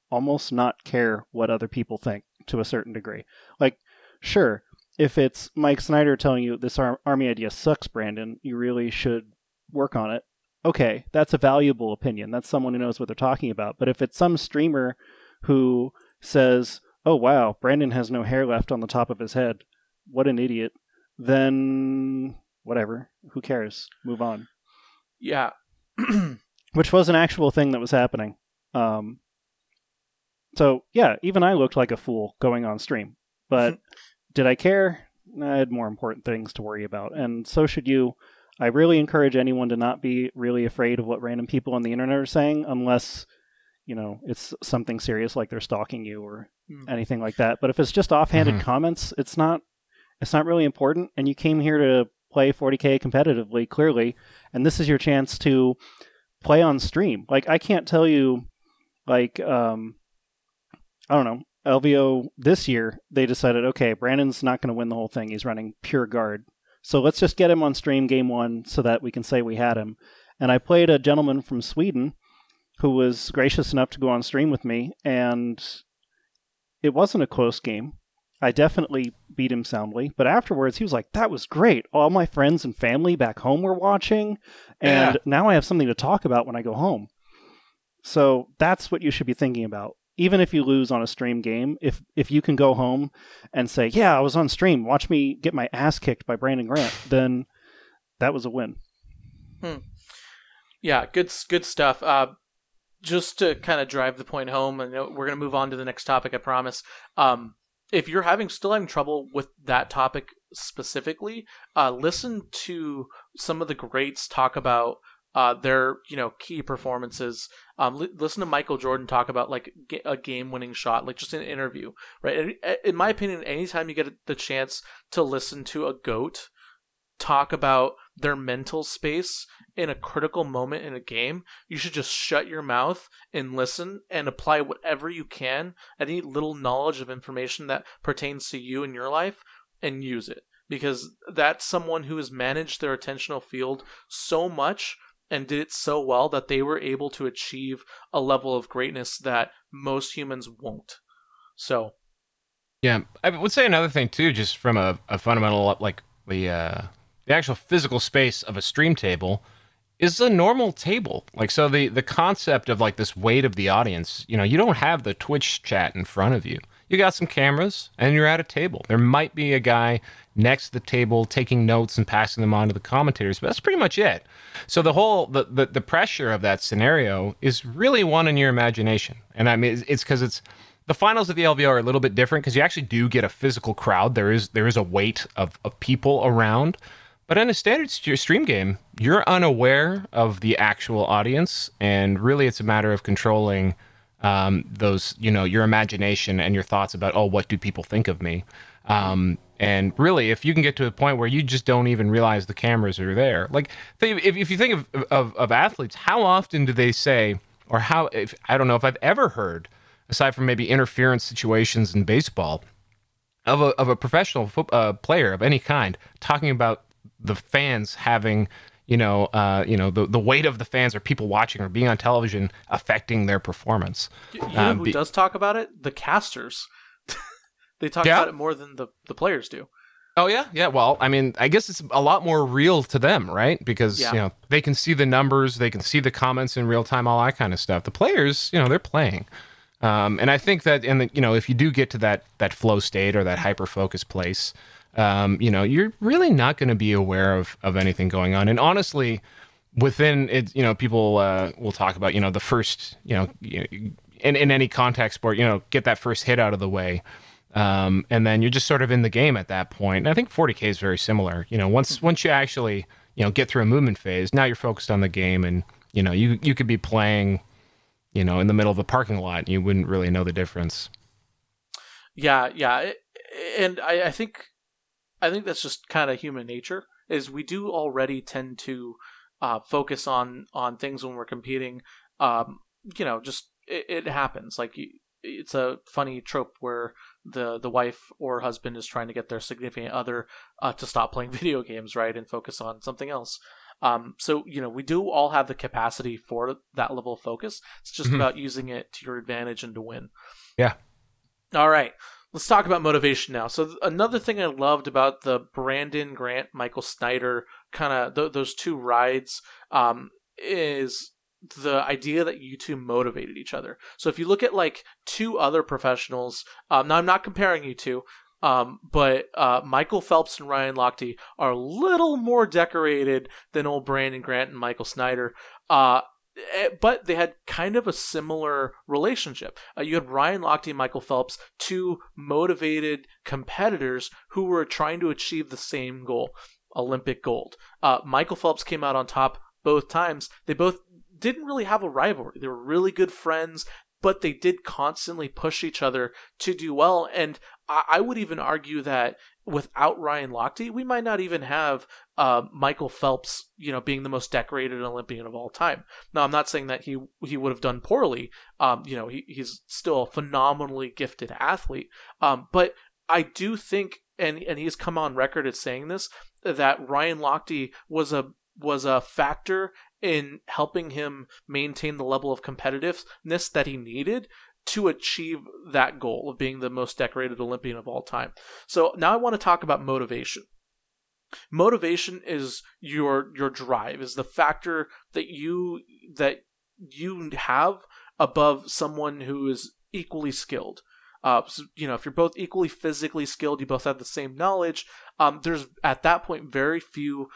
almost not care what other people think to a certain degree. Like, sure, if it's Mike Snyder telling you this ar- army idea sucks, Brandon, you really should work on it. Okay, that's a valuable opinion. That's someone who knows what they're talking about. But if it's some streamer who says, "Oh wow, Brandon has no hair left on the top of his head. What an idiot." Then whatever, who cares? Move on. Yeah. [clears throat] Which was an actual thing that was happening. Um, so yeah, even I looked like a fool going on stream. But [laughs] did I care? I had more important things to worry about, and so should you. I really encourage anyone to not be really afraid of what random people on the internet are saying, unless you know it's something serious like they're stalking you or mm. anything like that. But if it's just offhanded mm-hmm. comments, it's not it's not really important. And you came here to play 40k competitively, clearly, and this is your chance to play on stream. Like I can't tell you, like um, I don't know. LVO this year, they decided, okay, Brandon's not going to win the whole thing. He's running pure guard. So let's just get him on stream game one so that we can say we had him. And I played a gentleman from Sweden who was gracious enough to go on stream with me, and it wasn't a close game. I definitely beat him soundly, but afterwards he was like, "That was great. All my friends and family back home were watching, and yeah. now I have something to talk about when I go home." So that's what you should be thinking about even if you lose on a stream game, if if you can go home and say, "Yeah, I was on stream, watch me get my ass kicked by Brandon Grant," [laughs] then that was a win. Hmm. Yeah, good good stuff. Uh, just to kind of drive the point home, and we're going to move on to the next topic. I promise. Um, if you're having still having trouble with that topic specifically, uh, listen to some of the greats talk about uh, their you know key performances. Um, li- listen to Michael Jordan talk about like g- a game-winning shot, like just in an interview, right? And uh, in my opinion, anytime you get the chance to listen to a goat talk about their mental space in a critical moment in a game, you should just shut your mouth and listen and apply whatever you can, any little knowledge of information that pertains to you in your life, and use it because that's someone who has managed their attentional field so much and did it so well that they were able to achieve a level of greatness that most humans won't. So, yeah, I would say another thing too, just from a, a fundamental like the uh, the actual physical space of a stream table is a normal table. Like so the the concept of like this weight of the audience, you know, you don't have the Twitch chat in front of you. You got some cameras and you're at a table. There might be a guy next to the table taking notes and passing them on to the commentators, but that's pretty much it. So the whole the the, the pressure of that scenario is really one in your imagination. And I mean it's because it's the finals of the LVO are a little bit different because you actually do get a physical crowd. There is there is a weight of, of people around. But in a standard stream game, you're unaware of the actual audience, and really, it's a matter of controlling um, those, you know, your imagination and your thoughts about, oh, what do people think of me? Um, and really, if you can get to a point where you just don't even realize the cameras are there, like if, if you think of, of, of athletes, how often do they say, or how, if, I don't know if I've ever heard, aside from maybe interference situations in baseball, of a, of a professional fo- uh, player of any kind talking about the fans having you know uh, you know the, the weight of the fans or people watching or being on television affecting their performance. You know um, who be- does talk about it? The casters. [laughs] They talk yeah. about it more than the, the players do. Oh yeah. Yeah. Well i mean i guess it's a lot more real to them right? Because yeah. you know they can see the numbers they can see the comments in real time all that kind of stuff. The players you know they're playing. Um, and i think that in the you know if you do get to that that flow state or that hyper focus place um, you know, you're really not going to be aware of, of anything going on. And honestly, within it, you know, people uh, will talk about, you know, the first, you know, in, in any contact sport, you know, get that first hit out of the way. Um, and then you're just sort of in the game at that point. And I think 40K is very similar. You know, once once you actually, you know, get through a movement phase, now you're focused on the game and, you know, you, you could be playing, you know, in the middle of a parking lot and you wouldn't really know the difference. Yeah, yeah. And I, I think I think that's just kind of human nature. Is we do already tend to uh, focus on on things when we're competing. Um, you know, just it, it happens. Like it's a funny trope where the the wife or husband is trying to get their significant other uh, to stop playing [laughs] video games, right, and focus on something else. Um, so you know, we do all have the capacity for that level of focus. It's just mm-hmm. about using it to your advantage and to win. Yeah. All right let's talk about motivation now. So another thing I loved about the Brandon Grant Michael Snyder kind of th- those two rides um, is the idea that you two motivated each other. So if you look at like two other professionals, um, now I'm not comparing you two, um, but uh, Michael Phelps and Ryan Lochte are a little more decorated than old Brandon Grant and Michael Snyder. Uh, but they had kind of a similar relationship. Uh, you had Ryan Lochte and Michael Phelps, two motivated competitors who were trying to achieve the same goal Olympic gold. Uh, Michael Phelps came out on top both times. They both didn't really have a rivalry. They were really good friends, but they did constantly push each other to do well. And I, I would even argue that without Ryan Lochte, we might not even have uh, Michael Phelps, you know, being the most decorated Olympian of all time. Now, I'm not saying that he he would have done poorly. Um, you know, he, he's still a phenomenally gifted athlete. Um, but I do think, and and he's come on record as saying this, that Ryan Lochte was a was a factor in helping him maintain the level of competitiveness that he needed to achieve that goal of being the most decorated Olympian of all time. So now I want to talk about motivation. Motivation is your your drive, is the factor that you that you have above someone who is equally skilled. Uh, so, you know, if you're both equally physically skilled, you both have the same knowledge. Um, there's at that point very few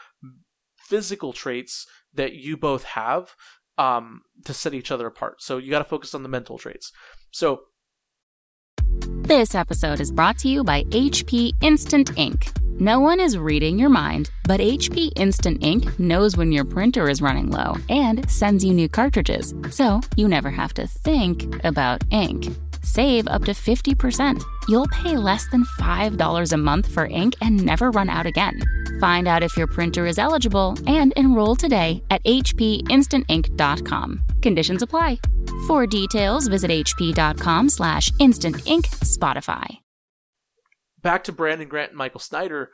physical traits that you both have um, to set each other apart. So you got to focus on the mental traits. So. This episode is brought to you by HP Instant Ink. No one is reading your mind, but HP Instant Ink knows when your printer is running low and sends you new cartridges, so you never have to think about ink. Save up to 50%. You'll pay less than $5 a month for ink and never run out again. Find out if your printer is eligible and enroll today at hpinstantink.com. Conditions apply. For details, visit hp.com slash instant ink Spotify. Back to Brandon Grant and Michael Snyder.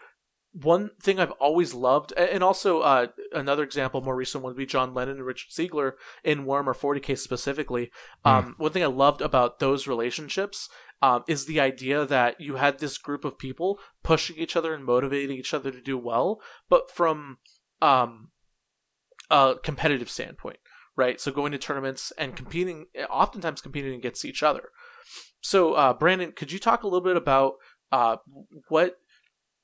One thing I've always loved, and also uh, another example, more recent one would be John Lennon and Richard Siegler in Warhammer 40k specifically. Mm. Um, one thing I loved about those relationships um, is the idea that you had this group of people pushing each other and motivating each other to do well, but from um, a competitive standpoint, right? So going to tournaments and competing, oftentimes competing against each other. So, uh, Brandon, could you talk a little bit about uh, what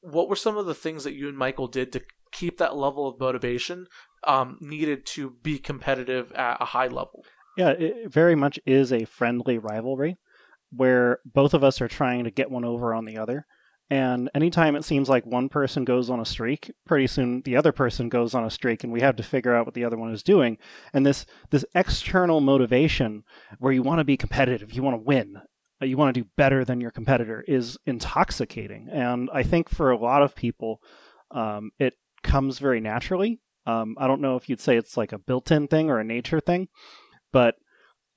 what were some of the things that you and Michael did to keep that level of motivation um, needed to be competitive at a high level? Yeah, it very much is a friendly rivalry where both of us are trying to get one over on the other. And anytime it seems like one person goes on a streak, pretty soon the other person goes on a streak, and we have to figure out what the other one is doing. And this this external motivation, where you want to be competitive, you want to win, you want to do better than your competitor, is intoxicating. And I think for a lot of people, um, it comes very naturally. Um, I don't know if you'd say it's like a built-in thing or a nature thing, but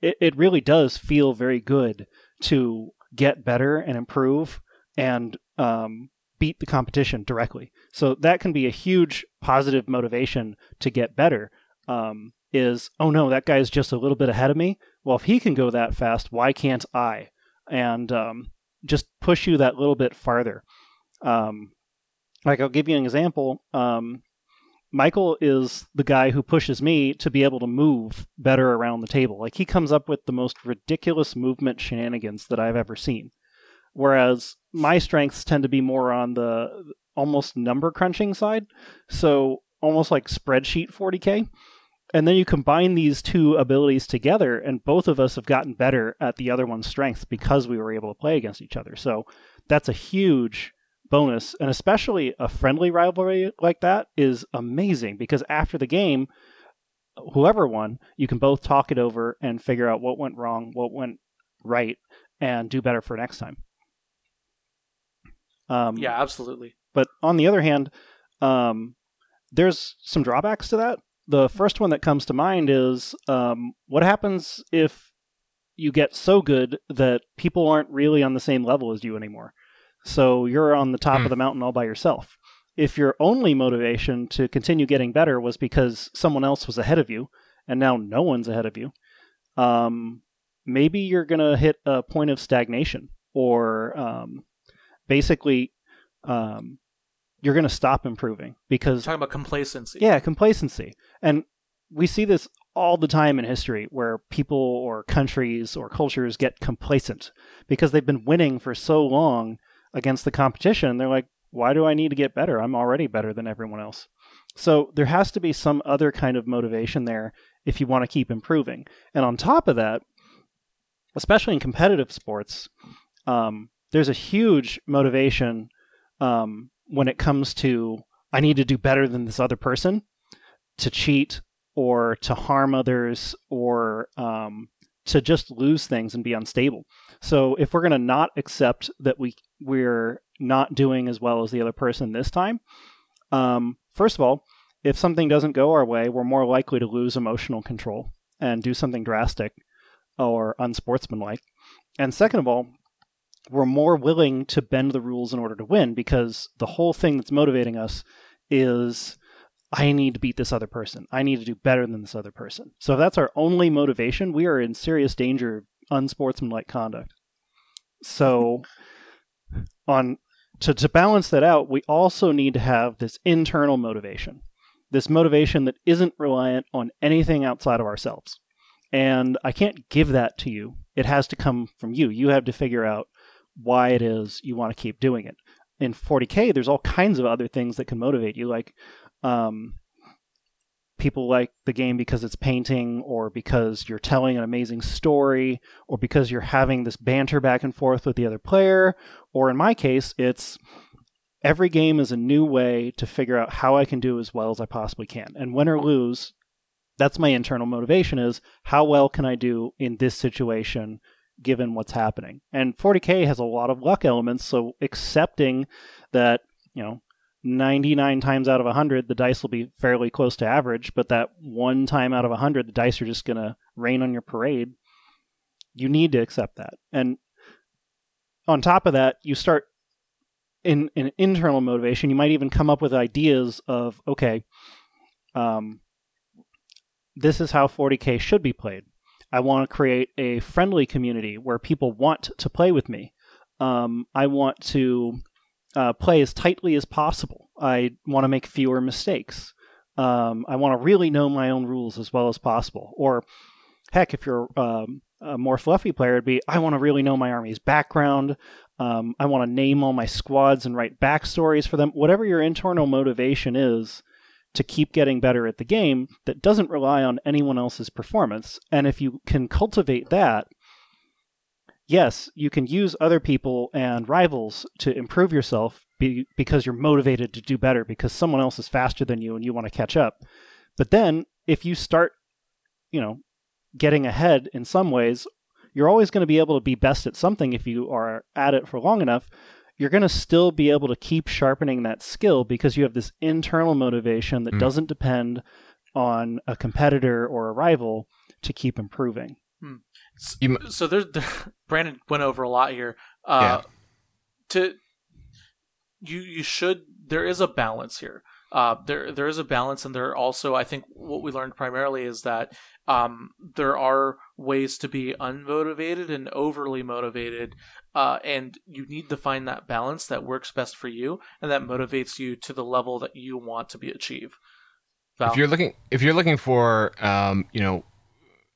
it, it really does feel very good to get better and improve and um, beat the competition directly. So that can be a huge positive motivation to get better. Um, is oh no, that guy's just a little bit ahead of me. Well, if he can go that fast, why can't I? And um, just push you that little bit farther. Um, like I'll give you an example. Um, Michael is the guy who pushes me to be able to move better around the table. Like he comes up with the most ridiculous movement shenanigans that I've ever seen. Whereas my strengths tend to be more on the almost number crunching side. So almost like spreadsheet 40k. And then you combine these two abilities together, and both of us have gotten better at the other one's strengths because we were able to play against each other. So that's a huge bonus, and especially a friendly rivalry like that is amazing because after the game, whoever won, you can both talk it over and figure out what went wrong, what went right, and do better for next time. Um, yeah, absolutely. But on the other hand, um, there's some drawbacks to that. The first one that comes to mind is um, what happens if you get so good that people aren't really on the same level as you anymore. So you're on the top mm. of hmm. the mountain all by yourself. If your only motivation to continue getting better was because someone else was ahead of you, and now no one's ahead of you, um, maybe you're going to hit a point of stagnation, or um, basically, um, you're going to stop improving because talking about complacency. Yeah, complacency, and we see this all the time in history where people or countries or cultures get complacent because they've been winning for so long against the competition, they're like, why do I need to get better? I'm already better than everyone else. So there has to be some other kind of motivation there if you want to keep improving. And on top of that, especially in competitive sports, um, there's a huge motivation um, when it comes to I need to do better than this other person, to cheat or to harm others or um, to just lose things and be unstable. So if we're going to not accept that we we're not doing as well as the other person this time, um, first of all, if something doesn't go our way, we're more likely to lose emotional control and do something drastic or unsportsmanlike. And second of all, we're more willing to bend the rules in order to win because the whole thing that's motivating us is I need to beat this other person. I need to do better than this other person. So if that's our only motivation, we are in serious danger of unsportsmanlike conduct. So [laughs] on to, to balance that out, we also need to have this internal motivation. This motivation that isn't reliant on anything outside of ourselves. And I can't give that to you. It has to come from you. You have to figure out why it is you want to keep doing it. In 40K, there's all kinds of other things that can motivate you. Like, um, people like the game because it's painting or because you're telling an amazing story or because you're having this banter back and forth with the other player or in my case it's every game is a new way to figure out how I can do as well as I possibly can and win or lose that's my internal motivation is how well can I do in this situation given what's happening and 40k has a lot of luck elements so accepting that you know 99 times out of 100 the dice will be fairly close to average but that one time out of 100 the dice are just going to rain on your parade you need to accept that and on top of that you start in, in internal motivation, you might even come up with ideas of, okay, um, this is how 40K should be played. I want to create a friendly community where people want to play with me. Um, I want to uh, play as tightly as possible. I want to make fewer mistakes. Um, I want to really know my own rules as well as possible. Or, heck, if you're um, a more fluffy player, it'd be I want to really know my army's background. Um, I want to name all my squads and write backstories for them. Whatever your internal motivation is to keep getting better at the game, that doesn't rely on anyone else's performance. And if you can cultivate that, yes, you can use other people and rivals to improve yourself be, because you're motivated to do better because someone else is faster than you and you want to catch up. But then if you start, you know, getting ahead in some ways, you're always going to be able to be best at something if you are at it for long enough. You're going to still be able to keep sharpening that skill because you have this internal motivation that mm. doesn't depend on a competitor or a rival to keep improving. Hmm. So there's [laughs] Brandon went over a lot here. Uh, yeah. To you, you should. There is a balance here. Uh, there there is a balance, and there also I think what we learned primarily is that um, there are ways to be unmotivated and overly motivated, uh, and you need to find that balance that works best for you and that motivates you to the level that you want to be achieve. Val? If you're looking, if you're looking for, um, you know,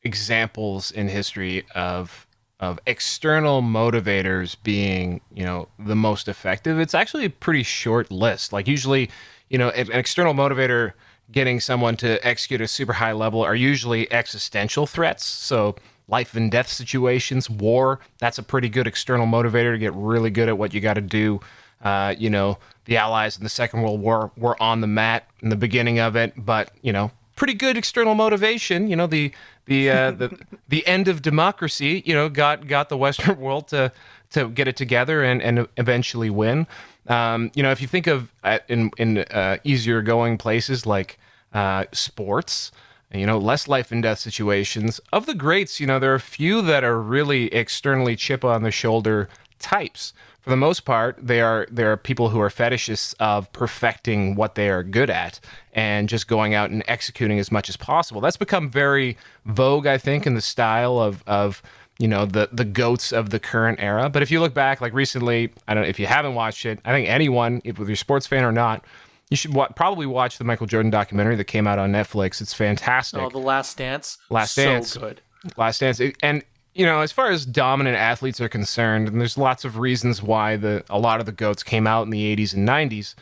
examples in history of of external motivators being, you know, the most effective, it's actually a pretty short list. Like usually, you know, an external motivator getting someone to execute a super high level are usually existential threats. So life and death situations, war, that's a pretty good external motivator to get really good at what you got to do. Uh, you know, the Allies in the Second World War were on the mat in the beginning of it, but, you know, pretty good external motivation. You know, the the uh, [laughs] the the end of democracy. You know, got got the Western [laughs] world to to get it together and and eventually win. Um, you know, if you think of uh, in in uh, easier going places like uh, sports, you know, less life and death situations of the greats. You know, there are a few that are really externally chip on the shoulder types for the most part, they are there are people who are fetishists of perfecting what they are good at and just going out and executing as much as possible. That's become very vogue, I think, in the style of of you know the the goats of the current era. But if you look back, like recently, I don't know if you haven't watched it. I think anyone, if you're a sports fan or not, you should wa- probably watch the Michael Jordan documentary that came out on Netflix. It's fantastic. Oh, The Last Dance. Last dance. so Dance. good. Last Dance. And you know, as far as dominant athletes are concerned, and there's lots of reasons why the a lot of the goats came out in the 80s and 90s.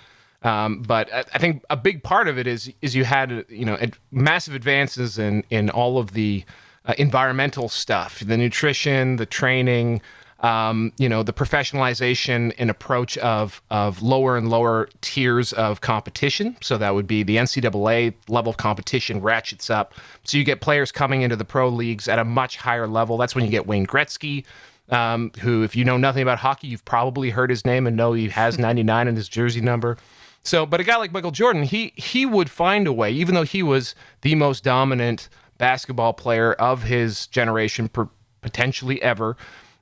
Um, but I, I, think a big part of it is is you had you know massive advances in in all of the uh, environmental stuff, the nutrition, the training, um, you know, the professionalization and approach of of lower and lower tiers of competition. So that would be the NCAA level of competition ratchets up. So you get players coming into the pro leagues at a much higher level. That's when you get Wayne Gretzky. Um, who, if you know nothing about hockey, you've probably heard his name and know he has [laughs] 99 in his jersey number. So, but a guy like Michael Jordan, he he would find a way, even though he was the most dominant basketball player of his generation, per, potentially ever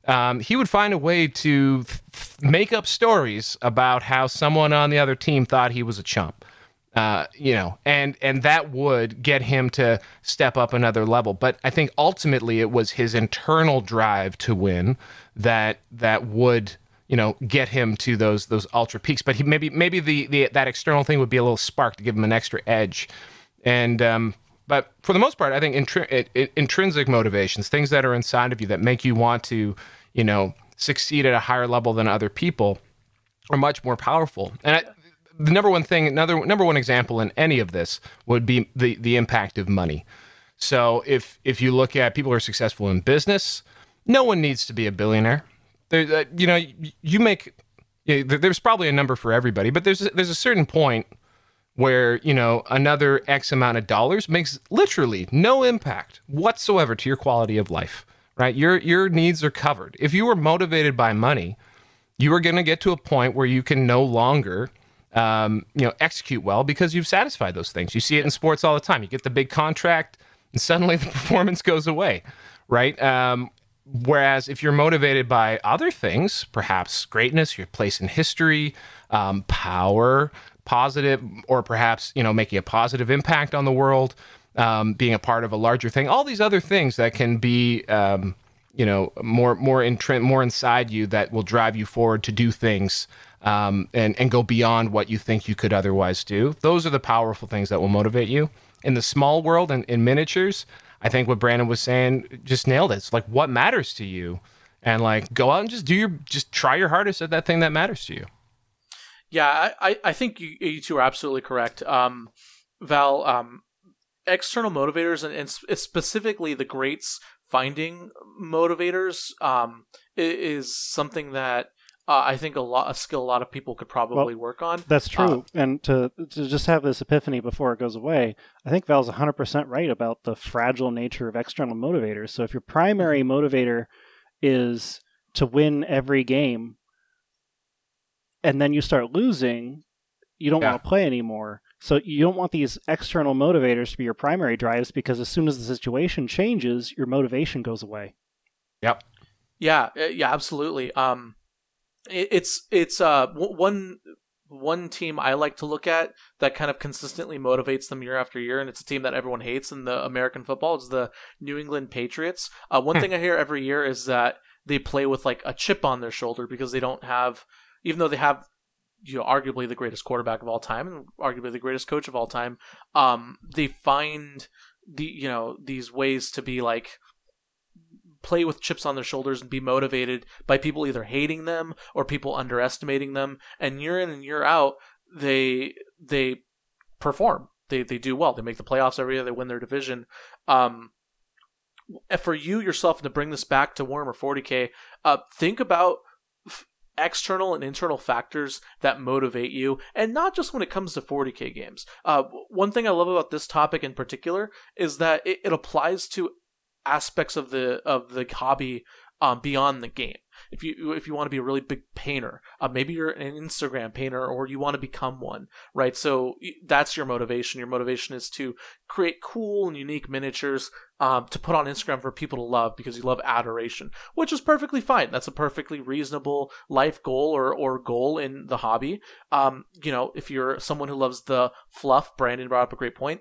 um, he would find a way to th- make up stories about how someone on the other team thought he was a chump. Uh, you know, and and that would get him to step up another level. But I think ultimately it was his internal drive to win that that would you know get him to those those ultra peaks. But he maybe maybe the, the that external thing would be a little spark to give him an extra edge. And um, but for the most part, I think intri- it, it, intrinsic motivations, things that are inside of you that make you want to you know, succeed at a higher level than other people are much more powerful. And I, the number one thing, another number one example in any of this would be the the impact of money. So if if you look at people who are successful in business, no one needs to be a billionaire. There, uh, you know, you make you know, there's probably a number for everybody, but there's there's a certain point where you know another X amount of dollars makes literally no impact whatsoever to your quality of life right? Your your needs are covered. If you were motivated by money, you are going to get to a point where you can no longer um, you know execute well because you've satisfied those things. You see it in sports all the time. You get the big contract, and suddenly [laughs] the performance goes away, right? Um, whereas if you're motivated by other things, perhaps greatness, your place in history, um, power, positive, or perhaps you know making a positive impact on the world, um, being a part of a larger thing, all these other things that can be um, you know more more in more inside you that will drive you forward to do things um, and and go beyond what you think you could otherwise do. Those are the powerful things that will motivate you in the small world and in miniatures. I think what Brandon was saying just nailed it. It's like what matters to you, and like go out and just do your just try your hardest at that thing that matters to you. Yeah, I I think you, you two are absolutely correct. Um, Val, um, external motivators and, and specifically the greats finding motivators um, is something that uh, I think a lot a skill a lot of people could probably well, work on. That's true. Uh, and to to just have this epiphany before it goes away, I think Val's 100% right about the fragile nature of external motivators. So if your primary mm-hmm. motivator is to win every game and then you start losing, you don't yeah. want to play anymore. So you don't want these external motivators to be your primary drives because as soon as the situation changes, your motivation goes away. Yep. Yeah, yeah, absolutely. Um, it's it's uh one one team I like to look at that kind of consistently motivates them year after year, and it's a team that everyone hates in the American football. It's the New England Patriots. Uh, one hmm. thing I hear every year is that they play with like a chip on their shoulder because they don't have, even though they have, you know, arguably the greatest quarterback of all time and arguably the greatest coach of all time. Um, they find the you know these ways to be like play with chips on their shoulders and be motivated by people either hating them or people underestimating them. And year in and year out, they they perform. They they do well. They make the playoffs every year. They win their division. Um, for you yourself, and to bring this back to Warhammer 40k, uh, think about external and internal factors that motivate you, and not just when it comes to 40k games. Uh, one thing I love about this topic in particular is that it, it applies to aspects of the of the hobby um, beyond the game. If you if you want to be a really big painter, uh, maybe you're an Instagram painter or you want to become one, right? So that's your motivation. Your motivation is to create cool and unique miniatures um, to put on Instagram for people to love because you love adoration, which is perfectly fine. That's a perfectly reasonable life goal or or goal in the hobby. Um, you know, if you're someone who loves the fluff, Brandon brought up a great point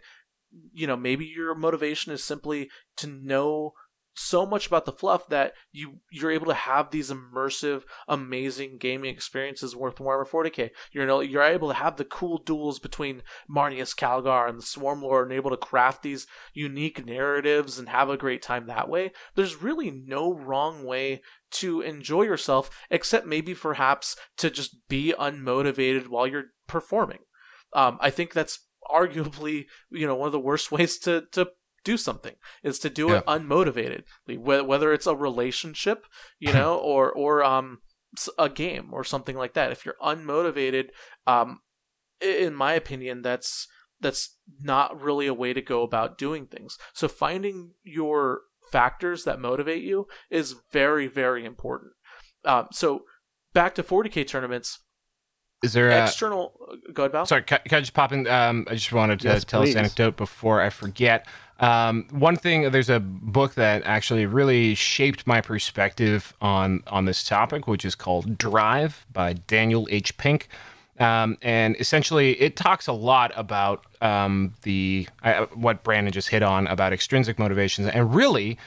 you know maybe your motivation is simply to know so much about the fluff that you you're able to have these immersive, amazing gaming experiences worth Warhammer 40k. You're you know, you're able to have the cool duels between Marneus Calgar and the Swarm Lord, and able to craft these unique narratives and have a great time that way. There's really no wrong way to enjoy yourself, except maybe perhaps to just be unmotivated while you're performing. Um, I think that's arguably you know one of the worst [laughs] ways to to do something is to do yeah. it unmotivated whether it's a relationship you [laughs] know or or um a game or something like that if you're unmotivated um in my opinion that's that's not really a way to go about doing things so finding your factors that motivate you is very very important um, so back to 40k tournaments is there a, external? Go ahead, Val. Sorry, can, can I just pop in? Um, I just wanted to yes, tell please. this anecdote before I forget. Um, one thing, there's a book that actually really shaped my perspective on on this topic, which is called Drive by Daniel H. Pink. Um, and essentially, it talks a lot about um, the uh, what Brandon just hit on about extrinsic motivations, and really,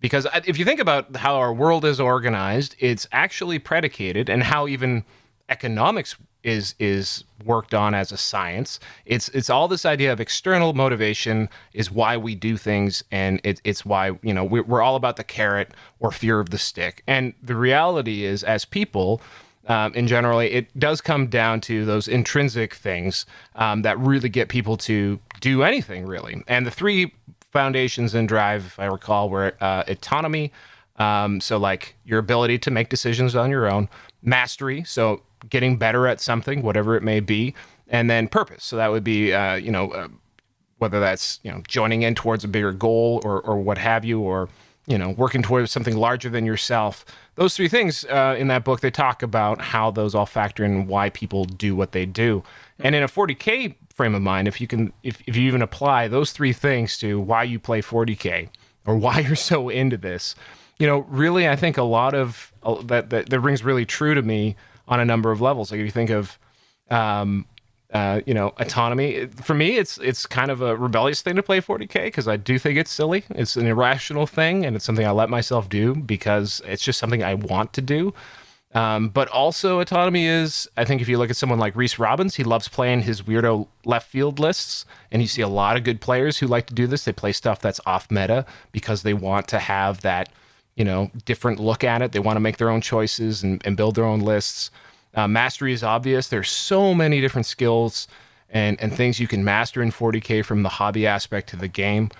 because if you think about how our world is organized, it's actually predicated, and how even economics is is worked on as a science. It's it's all this idea of external motivation is why we do things, and it, it's why you know we're, we're all about the carrot or fear of the stick. And the reality is, as people. Um, in generally, it does come down to those intrinsic things um, that really get people to do anything, really. And the three foundations in Drive, if I recall, were uh, autonomy, um, so like your ability to make decisions on your own, mastery, so getting better at something, whatever it may be, and then purpose. So that would be, uh, you know, uh, whether that's you know joining in towards a bigger goal or or what have you, or you know working towards something larger than yourself. Those three things uh, in that book they talk about how those all factor in why people do what they do. And in a 40k frame of mind, if you can, if if you even apply those three things to why you play 40k or why you're so into this, you know, really, I think a lot of that, that that rings really true to me on a number of levels. Like if you think of, um, uh, you know, autonomy. For me, it's it's kind of a rebellious thing to play 40k because I do think it's silly. It's an irrational thing, and it's something I let myself do because it's just something I want to do. Um, but also, autonomy is, I think, if you look at someone like Reece Robbins, he loves playing his weirdo left field lists. And you see a lot of good players who like to do this. They play stuff that's off meta because they want to have that, you know, different look at it. They want to make their own choices and, and build their own lists. Uh, mastery is obvious. There's so many different skills and, and things you can master in 40K from the hobby aspect to the game.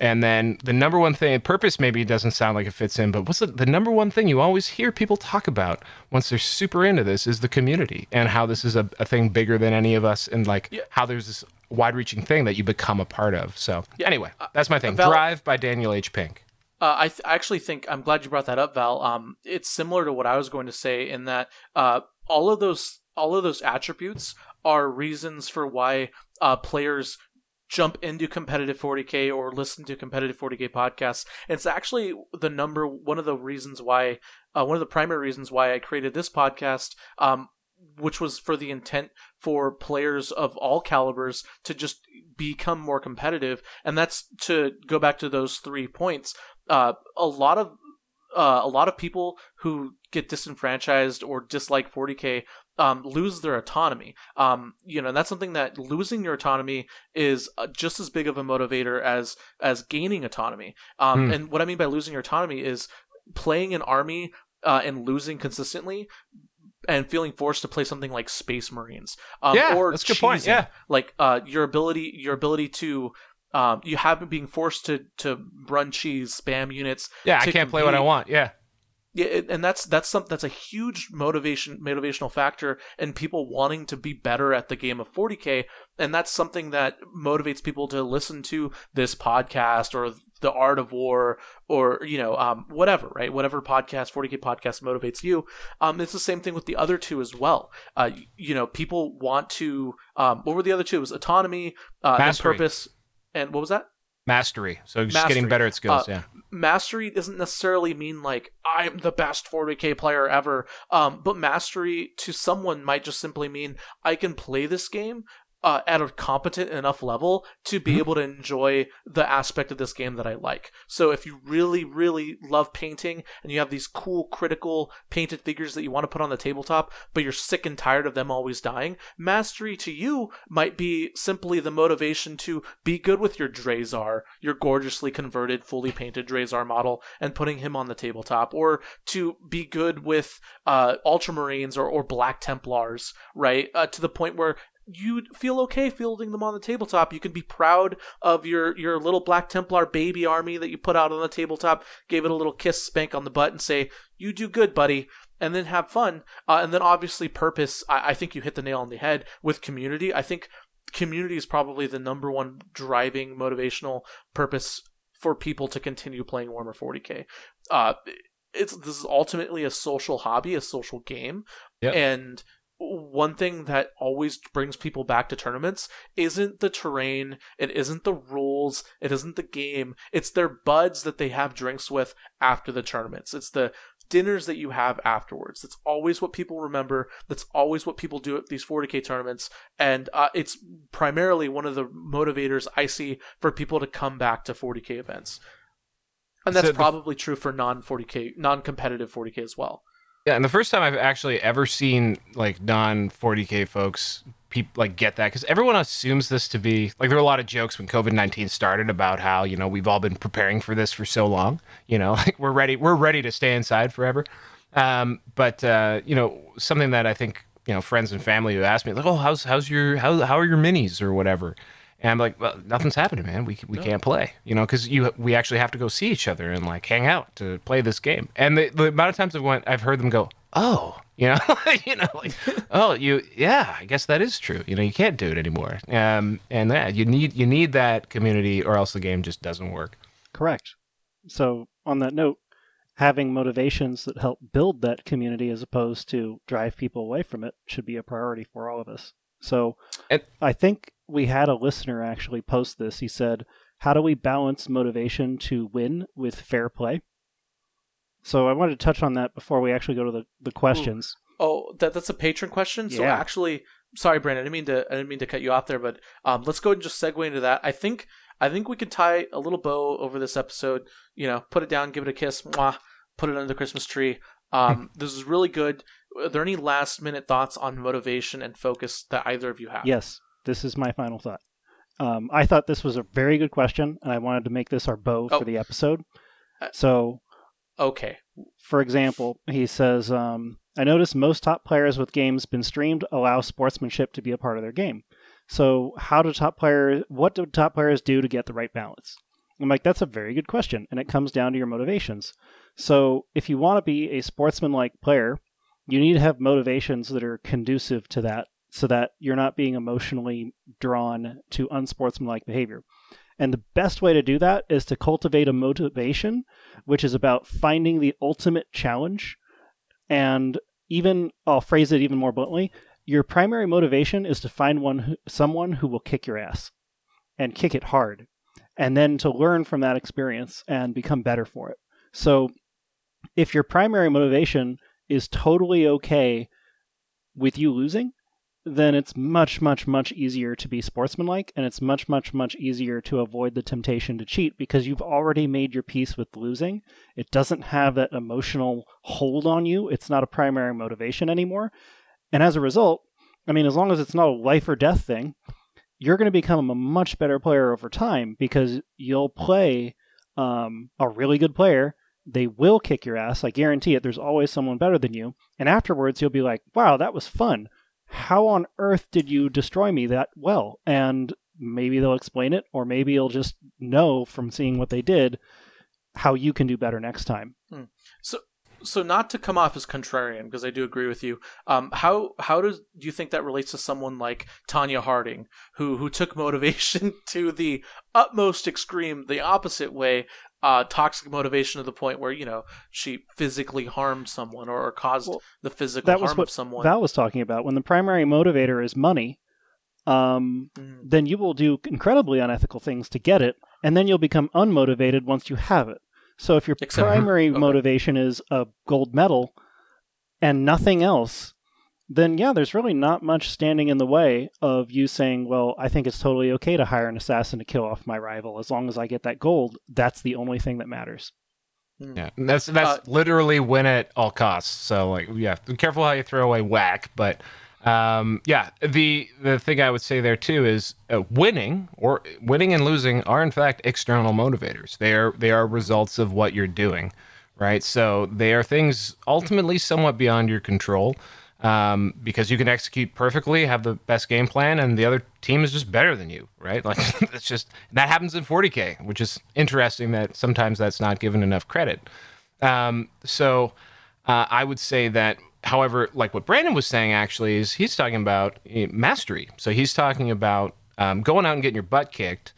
And then the number one thing, purpose maybe doesn't sound like it fits in, but what's the, the number one thing you always hear people talk about once they're super into this is the community and how this is a, a thing bigger than any of us and like yeah. how there's this wide reaching thing that you become a part of. So, yeah. anyway, that's my thing. Drive by Daniel H. Pink. Uh, I, th- I, actually think I'm glad you brought that up, Val. Um, it's similar to what I was going to say in that uh, all of those all of those attributes are reasons for why uh, players jump into competitive 40k or listen to competitive 40k podcasts. It's actually the number one of the reasons why uh, one of the primary reasons why I created this podcast. Um, which was for the intent for players of all calibers to just become more competitive, and that's to go back to those three points. Uh, a lot of uh, a lot of people who get disenfranchised or dislike 40k um, lose their autonomy. Um, you know, that's something that losing your autonomy is uh, just as big of a motivator as as gaining autonomy. Um, mm. And what I mean by losing your autonomy is playing an army uh, and losing consistently. And feeling forced to play something like Space Marines, um, yeah, or that's a good point. Yeah, like uh, your ability, your ability to um, you haven't being forced to to run cheese spam units. Yeah, I can't compete. play what I want. Yeah, yeah, and that's that's some that's a huge motivation motivational factor in people wanting to be better at the game of 40k, and that's something that motivates people to listen to this podcast or the art of war or you know um, whatever right whatever podcast 40k podcast motivates you um, it's the same thing with the other two as well uh, you know people want to um, what were the other two it was autonomy uh, and purpose and what was that? Mastery. So just mastery. getting better at skills uh, yeah. mastery doesn't necessarily mean like i'm the best 40k player ever um, but mastery to someone might just simply mean i can play this game uh, at a competent enough level to be mm-hmm. able to enjoy the aspect of this game that I like. So if you really, really love painting and you have these cool, critical painted figures that you want to put on the tabletop, but you're sick and tired of them always dying, mastery to you might be simply the motivation to be good with your Drazhar, your gorgeously converted, fully painted Drazhar model, and putting him on the tabletop, or to be good with uh, Ultramarines or, or Black Templars, right? Uh, to the point where you feel okay fielding them on the tabletop. You can be proud of your your little Black Templar baby army that you put out on the tabletop, gave it a little kiss spank on the butt, and say, "You do good, buddy." And then have fun. Uh, and then obviously purpose. I, I think you hit the nail on the head with community. I think community is probably the number one driving motivational purpose for people to continue playing Warhammer 40k. Uh, it's this is ultimately a social hobby, a social game, yep. and one thing that always brings people back to tournaments isn't the terrain, it isn't the rules, it isn't the game, it's their buds that they have drinks with after the tournaments. It's the dinners that you have afterwards. That's always what people remember. That's always what people do at these 40k tournaments, and uh, it's primarily one of the motivators I see for people to come back to 40k events. And that's so probably true for non 40k, non competitive 40k as well. Yeah, and the first time I've actually ever seen like non 40k folks people like get that because everyone assumes this to be like there were a lot of jokes when COVID nineteen started about how you know we've all been preparing for this for so long. You know, [laughs] like we're ready, we're ready to stay inside forever. Um, but uh, you know, something that I think you know friends and family who ask me like, oh, how's how's your how how are your minis or whatever. And I'm like, well, nothing's happening, man. We we no. can't play, you know, because you we actually have to go see each other and like hang out to play this game. And the, the amount of times I've went, I've heard them go, oh, you know, [laughs] you know, like, [laughs] oh, you, yeah, I guess that is true. You know, you can't do it anymore. Um, and yeah, you need you need that community, or else the game just doesn't work. Correct. So on that note, having motivations that help build that community as opposed to drive people away from it should be a priority for all of us. So and, I think we had a listener actually post this. He said, How do we balance motivation to win with fair play? So I wanted to touch on that before we actually go to the, the questions. Ooh. Oh, that that's a patron question. So yeah. actually, sorry, Brandon, I didn't mean to I didn't mean to cut you off there, but um, let's go ahead and just segue into that. I think I think we could tie a little bow over this episode. You know, put it down, give it a kiss, mwah, put it under the Christmas tree. Um, [laughs] this is really good. Are there any last minute thoughts on motivation and focus that either of you have? Yes, this is my final thought. Um, I thought this was a very good question, and I wanted to make this our bow oh. for the episode. Uh, so, okay. For example, he says, um, "I notice most top players with games been streamed allow sportsmanship to be a part of their game. So, how do top players? What do top players do to get the right balance?" I'm like, that's a very good question, and it comes down to your motivations. So, if you want to be a sportsman-like player, you need to have motivations that are conducive to that so that you're not being emotionally drawn to unsportsmanlike behavior. And the best way to do that is to cultivate a motivation, which is about finding the ultimate challenge. And even, I'll phrase it even more bluntly your primary motivation is to find one someone who will kick your ass and kick it hard, and then to learn from that experience and become better for it. So, if your primary motivation is totally okay with you losing, then it's much, much, much easier to be sportsmanlike and it's much, much, much easier to avoid the temptation to cheat because you've already made your peace with losing. It doesn't have that emotional hold on you, it's not a primary motivation anymore. And as a result, I mean, as long as it's not a life or death thing, you're going to become a much better player over time because you'll play um, a really good player. They will kick your ass. I guarantee it. There's always someone better than you. And afterwards, you'll be like, wow, that was fun how on earth did you destroy me that well? And maybe they'll explain it, or maybe you'll just know from seeing what they did how you can do better next time. Hmm. So, so not to come off as contrarian, because I do agree with you. Um, how how does do you think that relates to someone like Tonya Harding, who who took motivation [laughs] to the utmost extreme, the opposite way, uh, toxic motivation to the point where you know she physically harmed someone or, or caused well, the physical that harm was what of someone. Val was talking about when the primary motivator is money. Um, mm. Then you will do incredibly unethical things to get it, and then you'll become unmotivated once you have it. So if your Except, primary [laughs] okay. motivation is a gold medal and nothing else, then yeah, there's really not much standing in the way of you saying, well, I think it's totally okay to hire an assassin to kill off my rival. As long as I get that gold, that's the only thing that matters. Hmm. Yeah, that's that's uh, literally win at all costs. So like, yeah, be careful how you throw away whack. But um, yeah, the the thing I would say there too is uh, winning or winning and losing are in fact external motivators. They are they are results of what you're doing, right? So they are things ultimately somewhat beyond your control um, because you can execute perfectly, have the best game plan, and the other team is just better than you, right? Like [laughs] it's just that happens in 40k, which is interesting that sometimes that's not given enough credit. Um, so uh, I would say that, however, like what Brandon was saying actually is he's talking about eh, mastery. So he's talking about um, going out and getting your butt kicked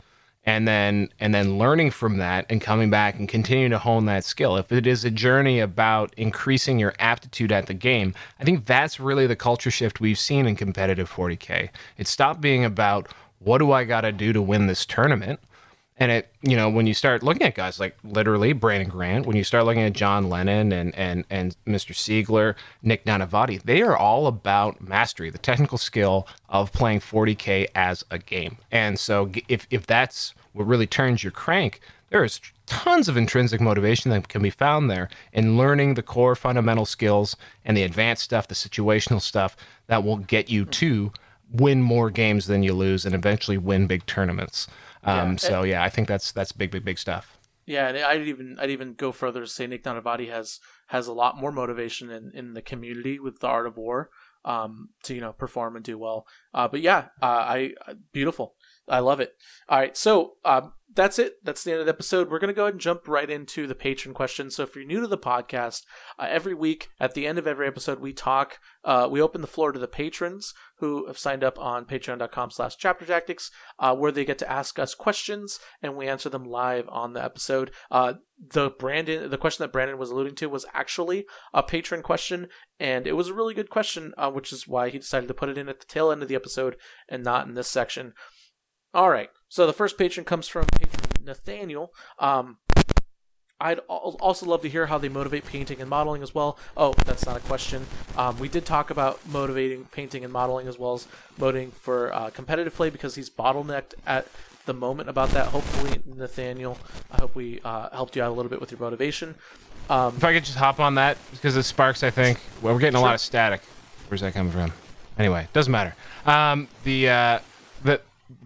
and then and then learning from that and coming back and continuing to hone that skill. If it is a journey about increasing your aptitude at the game i think that's really the culture shift we've seen in competitive 40k it stopped being about what do i got to do to win this tournament and it you know when you start looking at guys like literally brandon grant when you start looking at john lennon and and and mr siegler nick nanavati they are all about mastery the technical skill of playing 40k as a game. And so if if that's what really turns your crank there is tons of intrinsic motivation that can be found there in learning the core fundamental skills and the advanced stuff the situational stuff that will get you to win more games than you lose and eventually win big tournaments um, yeah. So yeah, I think that's that's big, big, big stuff. Yeah, and I'd even I'd even go further to say Nick Nanavati has has a lot more motivation in, in the community with the art of war um, to you know perform and do well. Uh, but yeah, uh, I beautiful. I love it. All right, so um, that's it. That's the end of the episode. We're going to go ahead and jump right into the patron questions. So if you're new to the podcast, uh, every week at the end of every episode, we talk, uh, we open the floor to the patrons who have signed up on patreon.com slash chapter tactics, uh, where they get to ask us questions and we answer them live on the episode. Uh, the Brandon, the question that Brandon was alluding to was actually a patron question, and it was a really good question, uh, which is why he decided to put it in at the tail end of the episode and not in this section. All right. So the first patron comes from patron Nathaniel. Um, I'd also love to hear how they motivate painting and modeling as well. Oh, that's not a question. Um, we did talk about motivating painting and modeling as well as motivating for uh, competitive play because he's bottlenecked at the moment about that. Hopefully, Nathaniel, I hope we uh, helped you out a little bit with your motivation. Um, if I could just hop on that because it sparks, I think. Well, we're getting sure. a lot of static. Where's that coming from? Anyway, doesn't matter. Um, the uh, the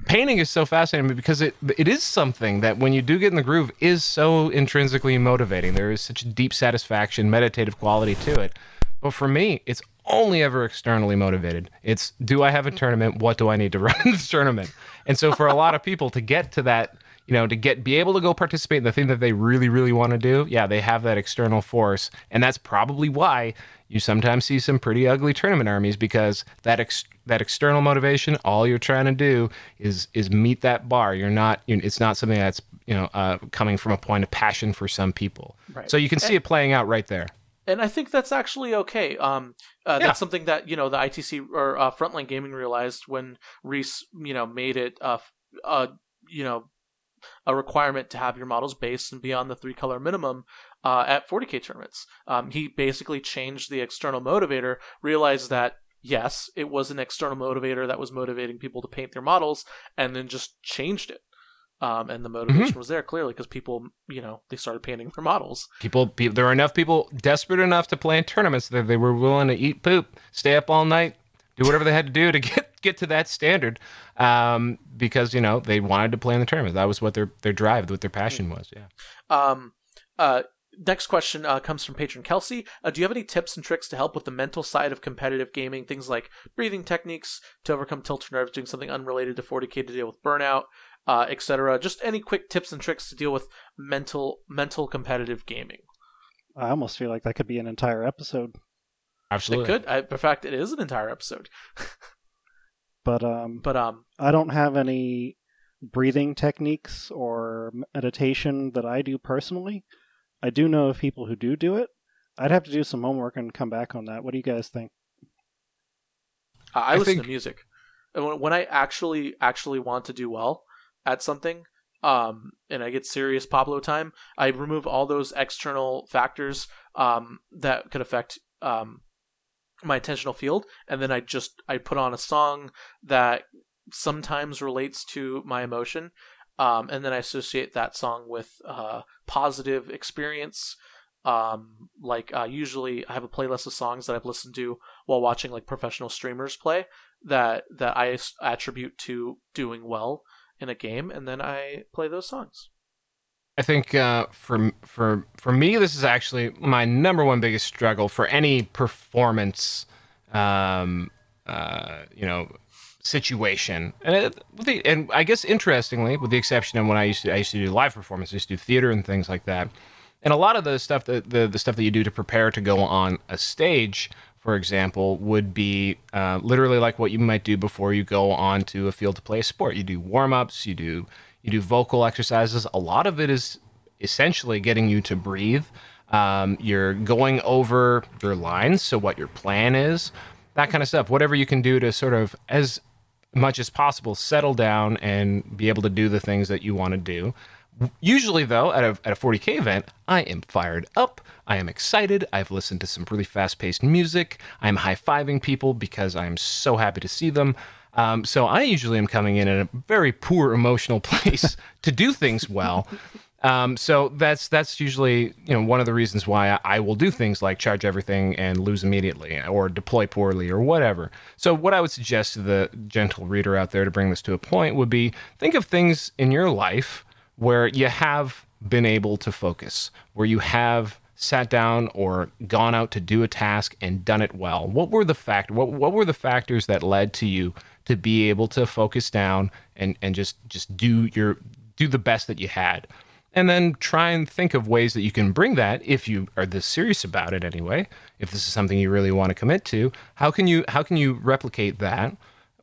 painting is so fascinating because it it is something that when you do get in the groove is so intrinsically motivating. There is such deep satisfaction, meditative quality to it. But for me, it's only ever externally motivated. It's do I have a tournament? What do I need to [laughs] run this tournament? And so for a lot of people to get to that, you know, to get be able to go participate in the thing that they really really want to do, yeah, they have that external force, and that's probably why you sometimes see some pretty ugly tournament armies because that ex- that external motivation, all you're trying to do is is meet that bar. You're not. You it's not something that's you know uh, coming from a point of passion for some people. Right. So you can see it playing out right there. And I think that's actually okay. Um, uh, yeah. That's something that you know the ITC or uh, Frontline Gaming realized when Reece you know made it uh, uh you know a requirement to have your models based and beyond the three color minimum uh, at 40k tournaments. Um, he basically changed the external motivator, realized that yes, it was an external motivator that was motivating people to paint their models, and then just changed it. Um, and the motivation mm-hmm. was there clearly because people, you know, they started painting their models. People, people, there were enough people desperate enough to play in tournaments that they were willing to eat poop, stay up all night, do whatever they had to do to [laughs] get get to that standard, um, because you know they wanted to play in the tournament. That was what their their drive, what their passion was. Yeah. Um. Uh next question uh, comes from patron Kelsey. Uh, do you have any tips and tricks to help with the mental side of competitive gaming? Things like breathing techniques to overcome tilt nerves, doing something unrelated to 40k to deal with burnout, uh, etc. Just any quick tips and tricks to deal with mental mental competitive gaming. I almost feel like that could be an entire episode. Absolutely, it could. I, in fact, it is an entire episode. [laughs] but um, but um, I don't have any breathing techniques or meditation that I do personally. I do know of people who do do it. I'd have to do some homework and come back on that. What do you guys think? Uh, I, I, listen think... to music. When, when I actually actually want to do well at something, um, and I get serious Pablo time, I remove all those external factors um, that could affect um, my attentional field, and then I just I put on a song that sometimes relates to my emotion, um, and then I associate that song with uh, positive experience. Um, like uh, usually, I have a playlist of songs that I've listened to while watching like professional streamers play that that I attribute to doing well in a game, and then I play those songs. I think uh, for for for me, this is actually my number one biggest struggle for any performance. Um, uh, you know, situation. And, it, and I guess interestingly, with the exception of when I used to I used to do live performances, I used to do theater and things like that. And a lot of the stuff that the, the stuff that you do to prepare to go on a stage, for example, would be uh, literally like what you might do before you go onto a field to play a sport. You do warm ups, you do you do vocal exercises. A lot of it is essentially getting you to breathe. Um, you're going over your lines, so what your plan is, that kind of stuff. Whatever you can do to sort of as much as possible settle down and be able to do the things that you want to do. Usually, though, at a, at a 40K event, I am fired up. I am excited. I've listened to some really fast paced music. I'm high fiving people because I'm so happy to see them. Um, so I usually am coming in at a very poor emotional [laughs] place to do things well. Um, so that's that's usually you know one of the reasons why I, I, will do things like charge everything and lose immediately, or deploy poorly, or whatever. So what I would suggest to the gentle reader out there to bring this to a point would be think of things in your life where you have been able to focus, where you have sat down or gone out to do a task and done it well. What were the fact what what were the factors that led to you to be able to focus down and and just just do your do the best that you had? and then try and think of ways that you can bring that if you are this serious about it anyway if this is something you really want to commit to how can you how can you replicate that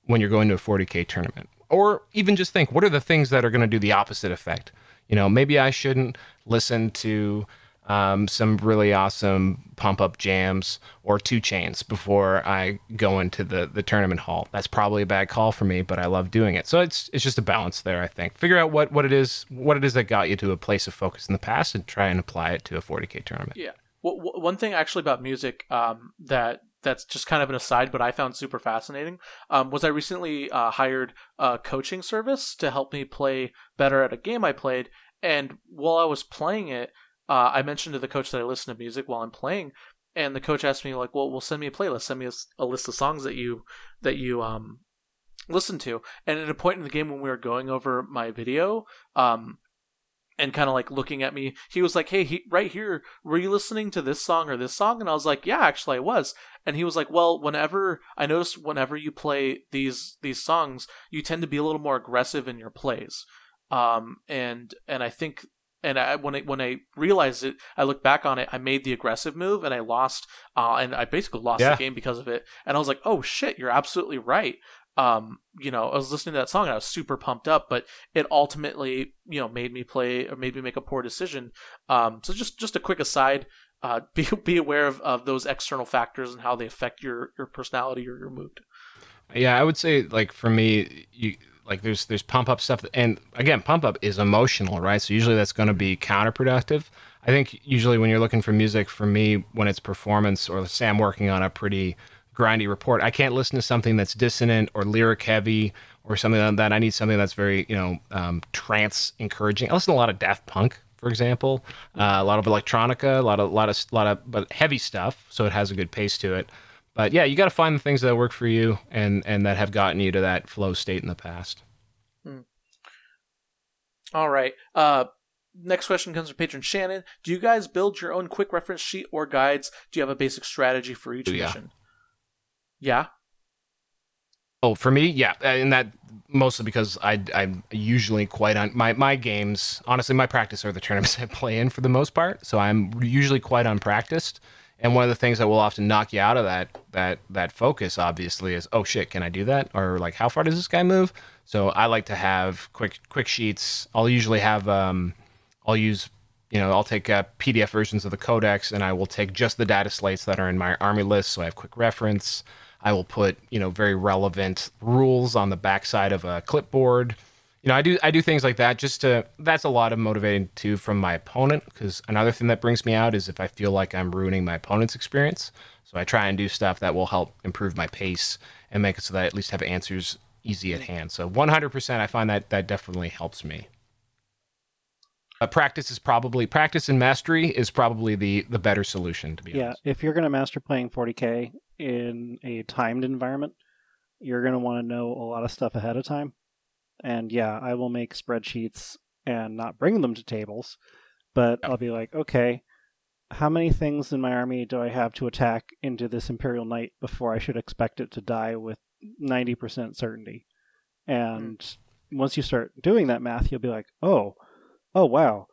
when you're going to a 40k tournament or even just think what are the things that are going to do the opposite effect you know maybe i shouldn't listen to um, some really awesome pump up jams or 2 Chainz before I go into the the tournament hall. That's probably a bad call for me, but I love doing it. So it's it's just a balance there. I think figure out what what it is what it is that got you to a place of focus in the past and try and apply it to a 40k tournament. Yeah. Well, one thing actually about music um, that that's just kind of an aside, but I found super fascinating um, was I recently uh, hired a coaching service to help me play better at a game I played, and while I was playing it, uh, I mentioned to the coach that I listen to music while I'm playing, and the coach asked me like, "Well, we'll send me a playlist. Send me a, a list of songs that you that you um listen to." And at a point in the game when we were going over my video, um, and kind of like looking at me, he was like, "Hey, he, right here, were you listening to this song or this song?" And I was like, "Yeah, actually, I was." And he was like, "Well, whenever I noticed whenever you play these these songs, you tend to be a little more aggressive in your plays." Um, and and I think and I, when I when I realized it, I look back on it. I made the aggressive move, and I lost. Uh, and I basically lost yeah. the game because of it. And I was like, "Oh shit, you're absolutely right." Um, you know, I was listening to that song and I was super pumped up, but it ultimately, you know, made me play or made me make a poor decision. Um, so just just a quick aside. Uh, [laughs] be be aware of, of those external factors and how they affect your your personality or your mood. Yeah, I would say like for me, you like there's there's pump up stuff, and again, pump up is emotional, right? So usually that's going to be counterproductive. I think usually when you're looking for music, for me, when it's performance or say I'm working on a pretty grindy report, I can't listen to something that's dissonant or lyric heavy or something like that. I need something that's very you know um, trance encouraging. I listen to a lot of Daft Punk, for example, uh, a lot of electronica, a lot of lot of lot of but heavy stuff, so it has a good pace to it. But yeah, you got to find the things that work for you and and that have gotten you to that flow state in the past. Hmm. All right. Uh, next question comes from patron Shannon. Do you guys build your own quick reference sheet or guides? Do you have a basic strategy for each yeah. mission? Yeah. Oh, for me, yeah, and that mostly because I I'm usually quite on my my games. Honestly, my practice are the tournaments [laughs] I play in for the most part, so I'm usually quite unpracticed. And one of the things that will often knock you out of that that that focus, obviously, is oh shit, can I do that? Or like, how far does this guy move? So I like to have quick quick sheets. I'll usually have um, I'll use you know I'll take uh, PDF versions of the codex, and I will take just the data slates that are in my army list, so I have quick reference. I will put you know very relevant rules on the backside of a clipboard you know, I do I do things like that just to that's a lot of motivating too from my opponent because another thing that brings me out is if I feel like I'm ruining my opponent's experience. So I try and do stuff that will help improve my pace and make it so that I at least have answers easy at hand. So 100% I find that that definitely helps me. Uh, practice is probably practice and mastery is probably the the better solution to be yeah, honest. Yeah, if you're going to master playing 40k in a timed environment, you're going to want to know a lot of stuff ahead of time and yeah, I will make spreadsheets and not bring them to tables, but I'll be like, okay, how many things in my army do I have to attack into this Imperial Knight before I should expect it to die with 90% certainty? And mm. once you start doing that math, you'll be like, oh, oh, wow,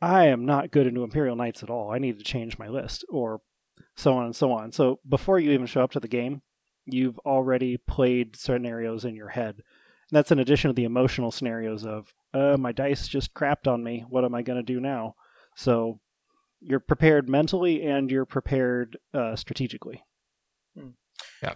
I am not good into Imperial Knights at all. I need to change my list, or so on and so on. So before you even show up to the game, you've already played scenarios in your head that's in addition to the emotional scenarios of, uh, my dice just crapped on me. What am I going to do now? So you're prepared mentally and you're prepared uh, strategically. Hmm. Yeah.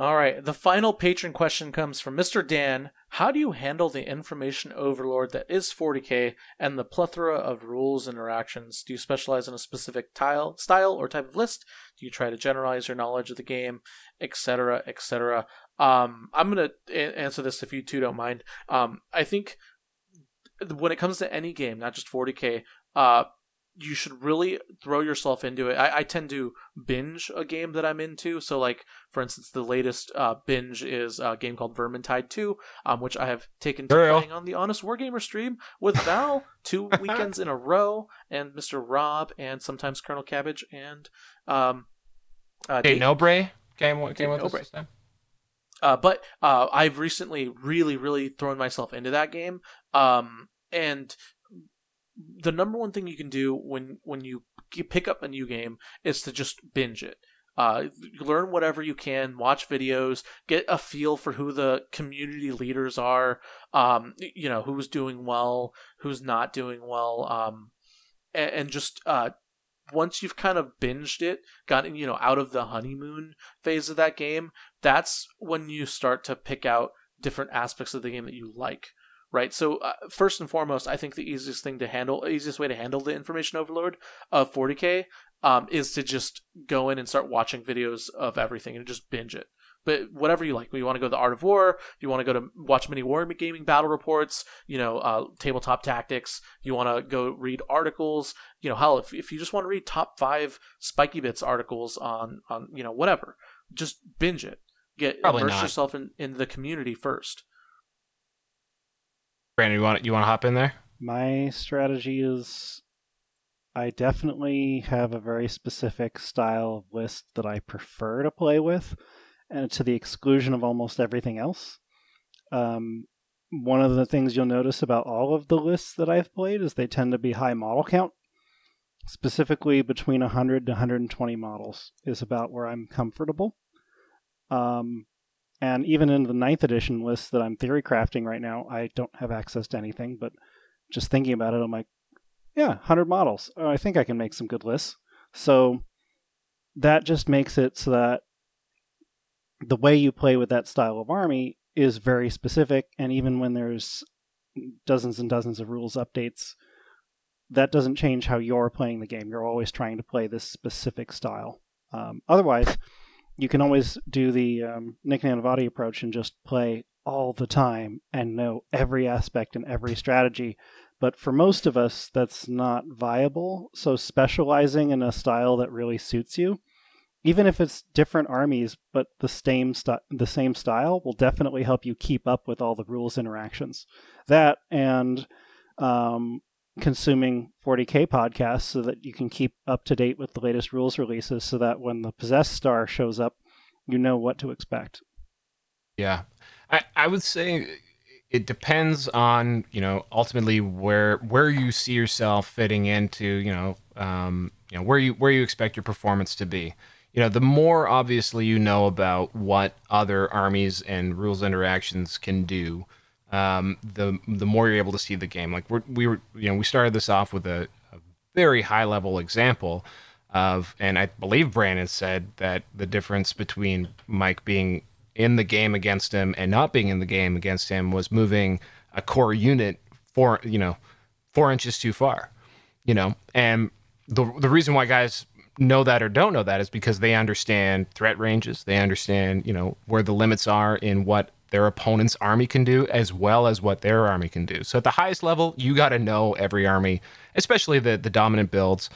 All right. The final patron question comes from Mr. Dan. How do you handle the information overload that is 40k and the plethora of rules and interactions? Do you specialize in a specific tile, style or type of list? Do you try to generalize your knowledge of the game, etc., etc.? Um, I'm gonna a- answer this if you two don't mind. Um, I think when it comes to any game, not just 40k, uh, you should really throw yourself into it. I, I, tend to binge a game that I'm into. So, like for instance, the latest uh, binge is a game called Vermintide 2, um, which I have taken to Girl. playing on the Honest Wargamer stream with Val [laughs] two weekends in a row, and Mr. Rob, and sometimes Colonel Cabbage, and um, uh, hey, Nobre came came with us this time. Uh, but uh, I've recently really, really thrown myself into that game. Um, and the number one thing you can do when when you pick up a new game is to just binge it. Uh, learn whatever you can, watch videos, get a feel for who the community leaders are. Um, you know who's doing well, who's not doing well. Um, and, and just uh, once you've kind of binged it, gotten you know out of the honeymoon phase of that game, that's when you start to pick out different aspects of the game that you like. Right. So uh, first and foremost, I think the easiest thing to handle, easiest way to handle the information overload of 40k um, is to just go in and start watching videos of everything and just binge it but whatever you like. You want to go to the Art of War, you want to go to watch MiniWarGaming battle reports, you know, uh, tabletop tactics. You want to go read articles. You know, hell, if, if you just want to read top five Spikey Bits articles on on you know whatever, just binge it. Get Probably immerse not. yourself in, in the community first. Brandon, you want you want to hop in there? My strategy is I definitely have a very specific style of list that I prefer to play with and to the exclusion of almost everything else. Um, one of the things you'll notice about all of the lists that I've played is they tend to be high model count. Specifically, between 100 to 120 models is about where I'm comfortable. Um, and even in the ninth edition list that I'm theory crafting right now, I don't have access to anything, but just thinking about it, I'm like, yeah, 100 models. Oh, I think I can make some good lists. So that just makes it so that the way you play with that style of army is very specific and even when there's dozens and dozens of rules updates that doesn't change how you're playing the game. You're always trying to play this specific style. Um, otherwise you can always do the um, nick nanavati approach and just play all the time and know every aspect and every strategy. But for most of us that's not viable. So specializing in a style that really suits you even if it's different armies but the same st- the same style will definitely help you keep up with all the rules interactions. That and um, consuming 40k podcasts so that you can keep up to date with the latest rules releases so that when the possessed star shows up you know what to expect. Yeah. I i would say it depends on you know ultimately where where you see yourself fitting into you know um, you know where you where you expect your performance to be you know, the more obviously you know about what other armies and rules interactions can do, um, the the more you're able to see the game. Like we're, we were, you know, we started this off with a, a very high level example of, and I believe Brandon said that the difference between Mike being in the game against him and not being in the game against him was moving a core unit four, you know, four inches too far, you know, and the the reason why guys know that or don't know that is because they understand threat ranges. They understand, you know, where the limits are in what their opponent's army can do as well as what their army can do. So at the highest level, you got to know every army, especially the the dominant builds.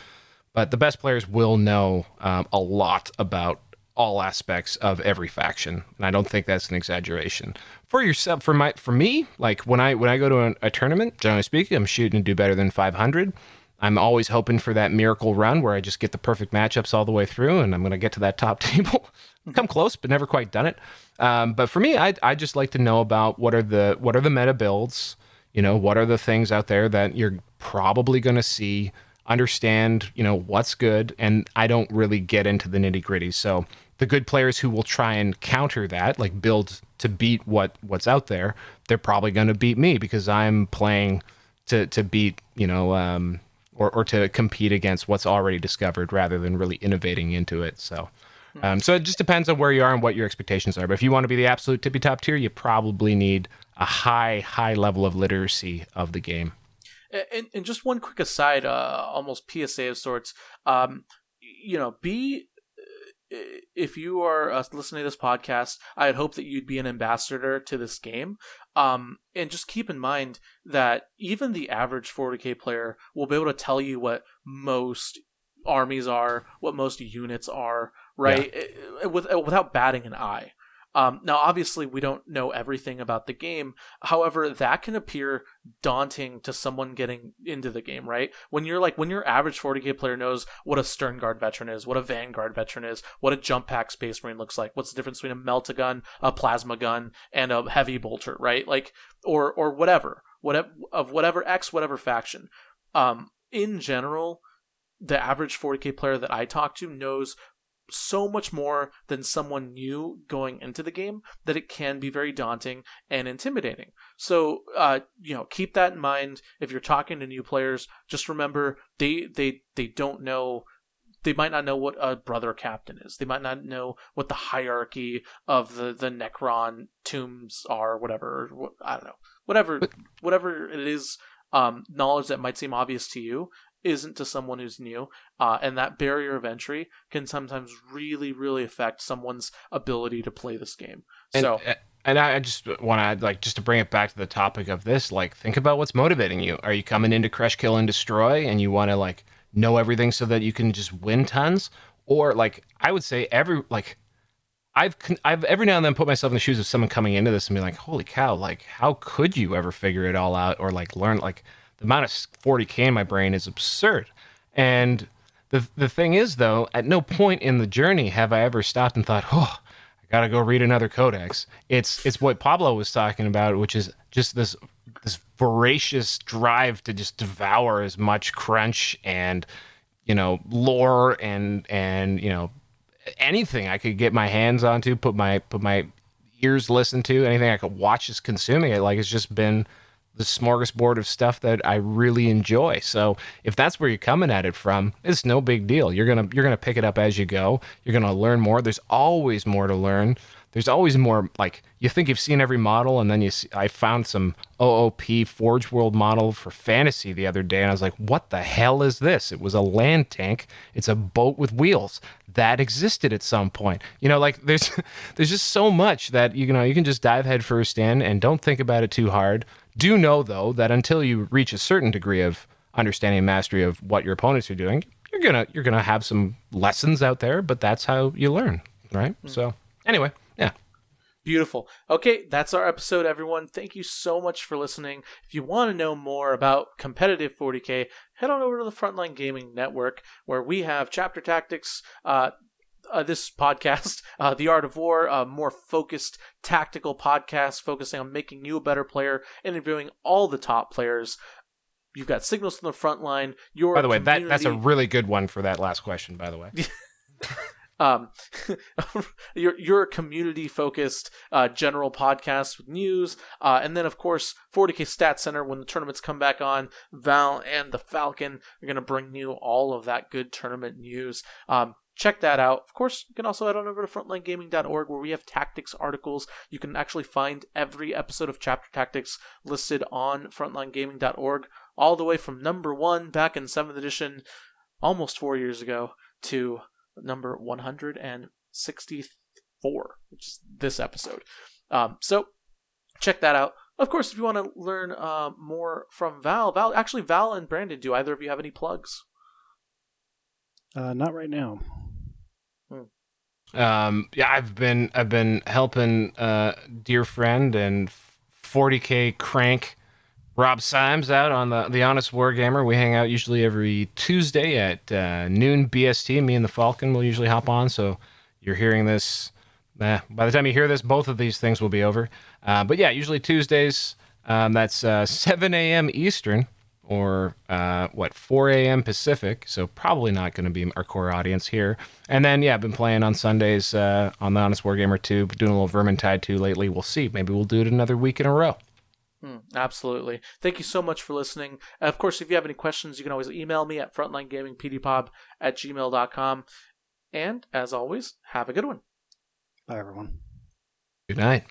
But the best players will know um, a lot about all aspects of every faction, and I don't think that's an exaggeration. For yourself, for my, for me, like when I when I go to a, a tournament, generally speaking, I'm shooting to do better than 500. I'm always hoping for that miracle run where I just get the perfect matchups all the way through, and I'm going to get to that top [laughs] table. Come close, but never quite done it. Um, but for me, I I just like to know about what are the what are the meta builds. You know, what are the things out there that you're probably going to see. Understand, you know, what's good, and I don't really get into the nitty gritty. So the good players who will try and counter that, like build to beat what what's out there, they're probably going to beat me because I'm playing to to beat you know um, or, or to compete against what's already discovered rather than really innovating into it. So, um, so it just depends on where you are and what your expectations are. But if you want to be the absolute tippy top tier, you probably need a high, high level of literacy of the game. And, and just one quick aside, uh, almost PSA of sorts. Um, you know, be if you are uh, listening to this podcast, I'd hope that you'd be an ambassador to this game. Um, and just keep in mind that even the average 40k player will be able to tell you what most armies are, what most units are, right? Yeah. Eh, with, without batting an eye. Um, now, obviously, we don't know everything about the game. However, that can appear daunting to someone getting into the game, right? When you're like, when your average 40k player knows what a Sternguard veteran is, what a Vanguard veteran is, what a Jump Pack Space Marine looks like, what's the difference between a Melta gun, a Plasma gun, and a Heavy Bolter, right? Like, or or whatever, whatever of whatever X, whatever faction. Um, in general, the average 40k player that I talk to knows so much more than someone new going into the game that it can be very daunting and intimidating. So, uh, you know, keep that in mind if you're talking to new players. Just remember they they they don't know. They might not know what a brother captain is. They might not know what the hierarchy of the the Necron tombs are. Whatever. I don't know. Whatever. Whatever it is. Um, knowledge that might seem obvious to you isn't to someone who's new. Uh, and that barrier of entry can sometimes really, really affect someone's ability to play this game. So. And, and I just want to like just to bring it back to the topic of this. Like, think about what's motivating you. Are you coming into crush, kill, and destroy, and you want to like know everything so that you can just win tons, or like I would say every like I've I've every now and then put myself in the shoes of someone coming into this and be like, holy cow, like how could you ever figure it all out or like learn like the amount of 40k in my brain is absurd. And the the thing is though, at no point in the journey have I ever stopped and thought, "Oh, I got to go read another codex." It's it's what Pablo was talking about, which is just this this voracious drive to just devour as much crunch and you know lore and and you know anything I could get my hands onto, put my put my ears listen to, anything I could watch is consuming it. Like it's just been the smorgasbord of stuff that I really enjoy. So if that's where you're coming at it from, it's no big deal. You're gonna you're gonna pick it up as you go. You're gonna learn more. There's always more to learn. There's always more. Like you think you've seen every model, and then you see. I found some OOP Forge World model for fantasy the other day, and I was like, "What the hell is this?" It was a land tank. It's a boat with wheels that existed at some point. You know, like there's [laughs] there's just so much that you know you can just dive headfirst in and don't think about it too hard do know though that until you reach a certain degree of understanding and mastery of what your opponents are doing, you're gonna you're gonna have some lessons out there, but that's how you learn, right? Mm-hmm. So anyway, yeah. Beautiful. Okay, that's our episode, everyone. Thank you so much for listening. If you want to know more about competitive 40k, head on over to the Frontline Gaming Network, where we have chapter tactics, uh, uh, this podcast, [laughs] uh, The Art of War, a more focused tactical podcast focusing on making you a better player, interviewing all the top players. You've got signals from the front line. Your by the way, community... that that's a really good one for that last question. By the way. [laughs] um, [laughs] your your community focused uh, general podcast with news, uh, and then of course 40k Stat Center when the tournaments come back on. Val and the Falcon are going to bring you all of that good tournament news. Um, check that out. Of course, you can also head on over to frontlinegaming.org where we have tactics articles. You can actually find every episode of Chapter Tactics listed on frontlinegaming.org, all the way from number one back in 7th edition, almost four years ago, to number 164, which is this episode. Um, so check that out. Of course, if you want to learn uh, more from Val, Val, actually, Val and Brandon, do either of you have any plugs? Uh, not right now. Um, yeah, I've been I've been helping uh, dear friend and 40k crank Rob Symes out on the the Honest Wargamer. We hang out usually every Tuesday at uh, noon BST. Me and the Falcon will usually hop on. So you're hearing this. Eh, by the time you hear this, both of these things will be over. Uh, but yeah, usually Tuesdays. Um, that's uh, 7 a.m. Eastern or uh, what 4 a.m. Pacific, so probably not going to be our core audience here. And then yeah, I've been playing on Sundays uh, on the Honest Wargamer 2, doing a little Vermintide 2 lately. We'll see. Maybe we'll do it another week in a row. Hmm, absolutely. Thank you so much for listening. of course, if you have any questions, you can always email me at frontlinegamingpdpod at gmail.com. And as always, have a good one. Bye, everyone. Good night.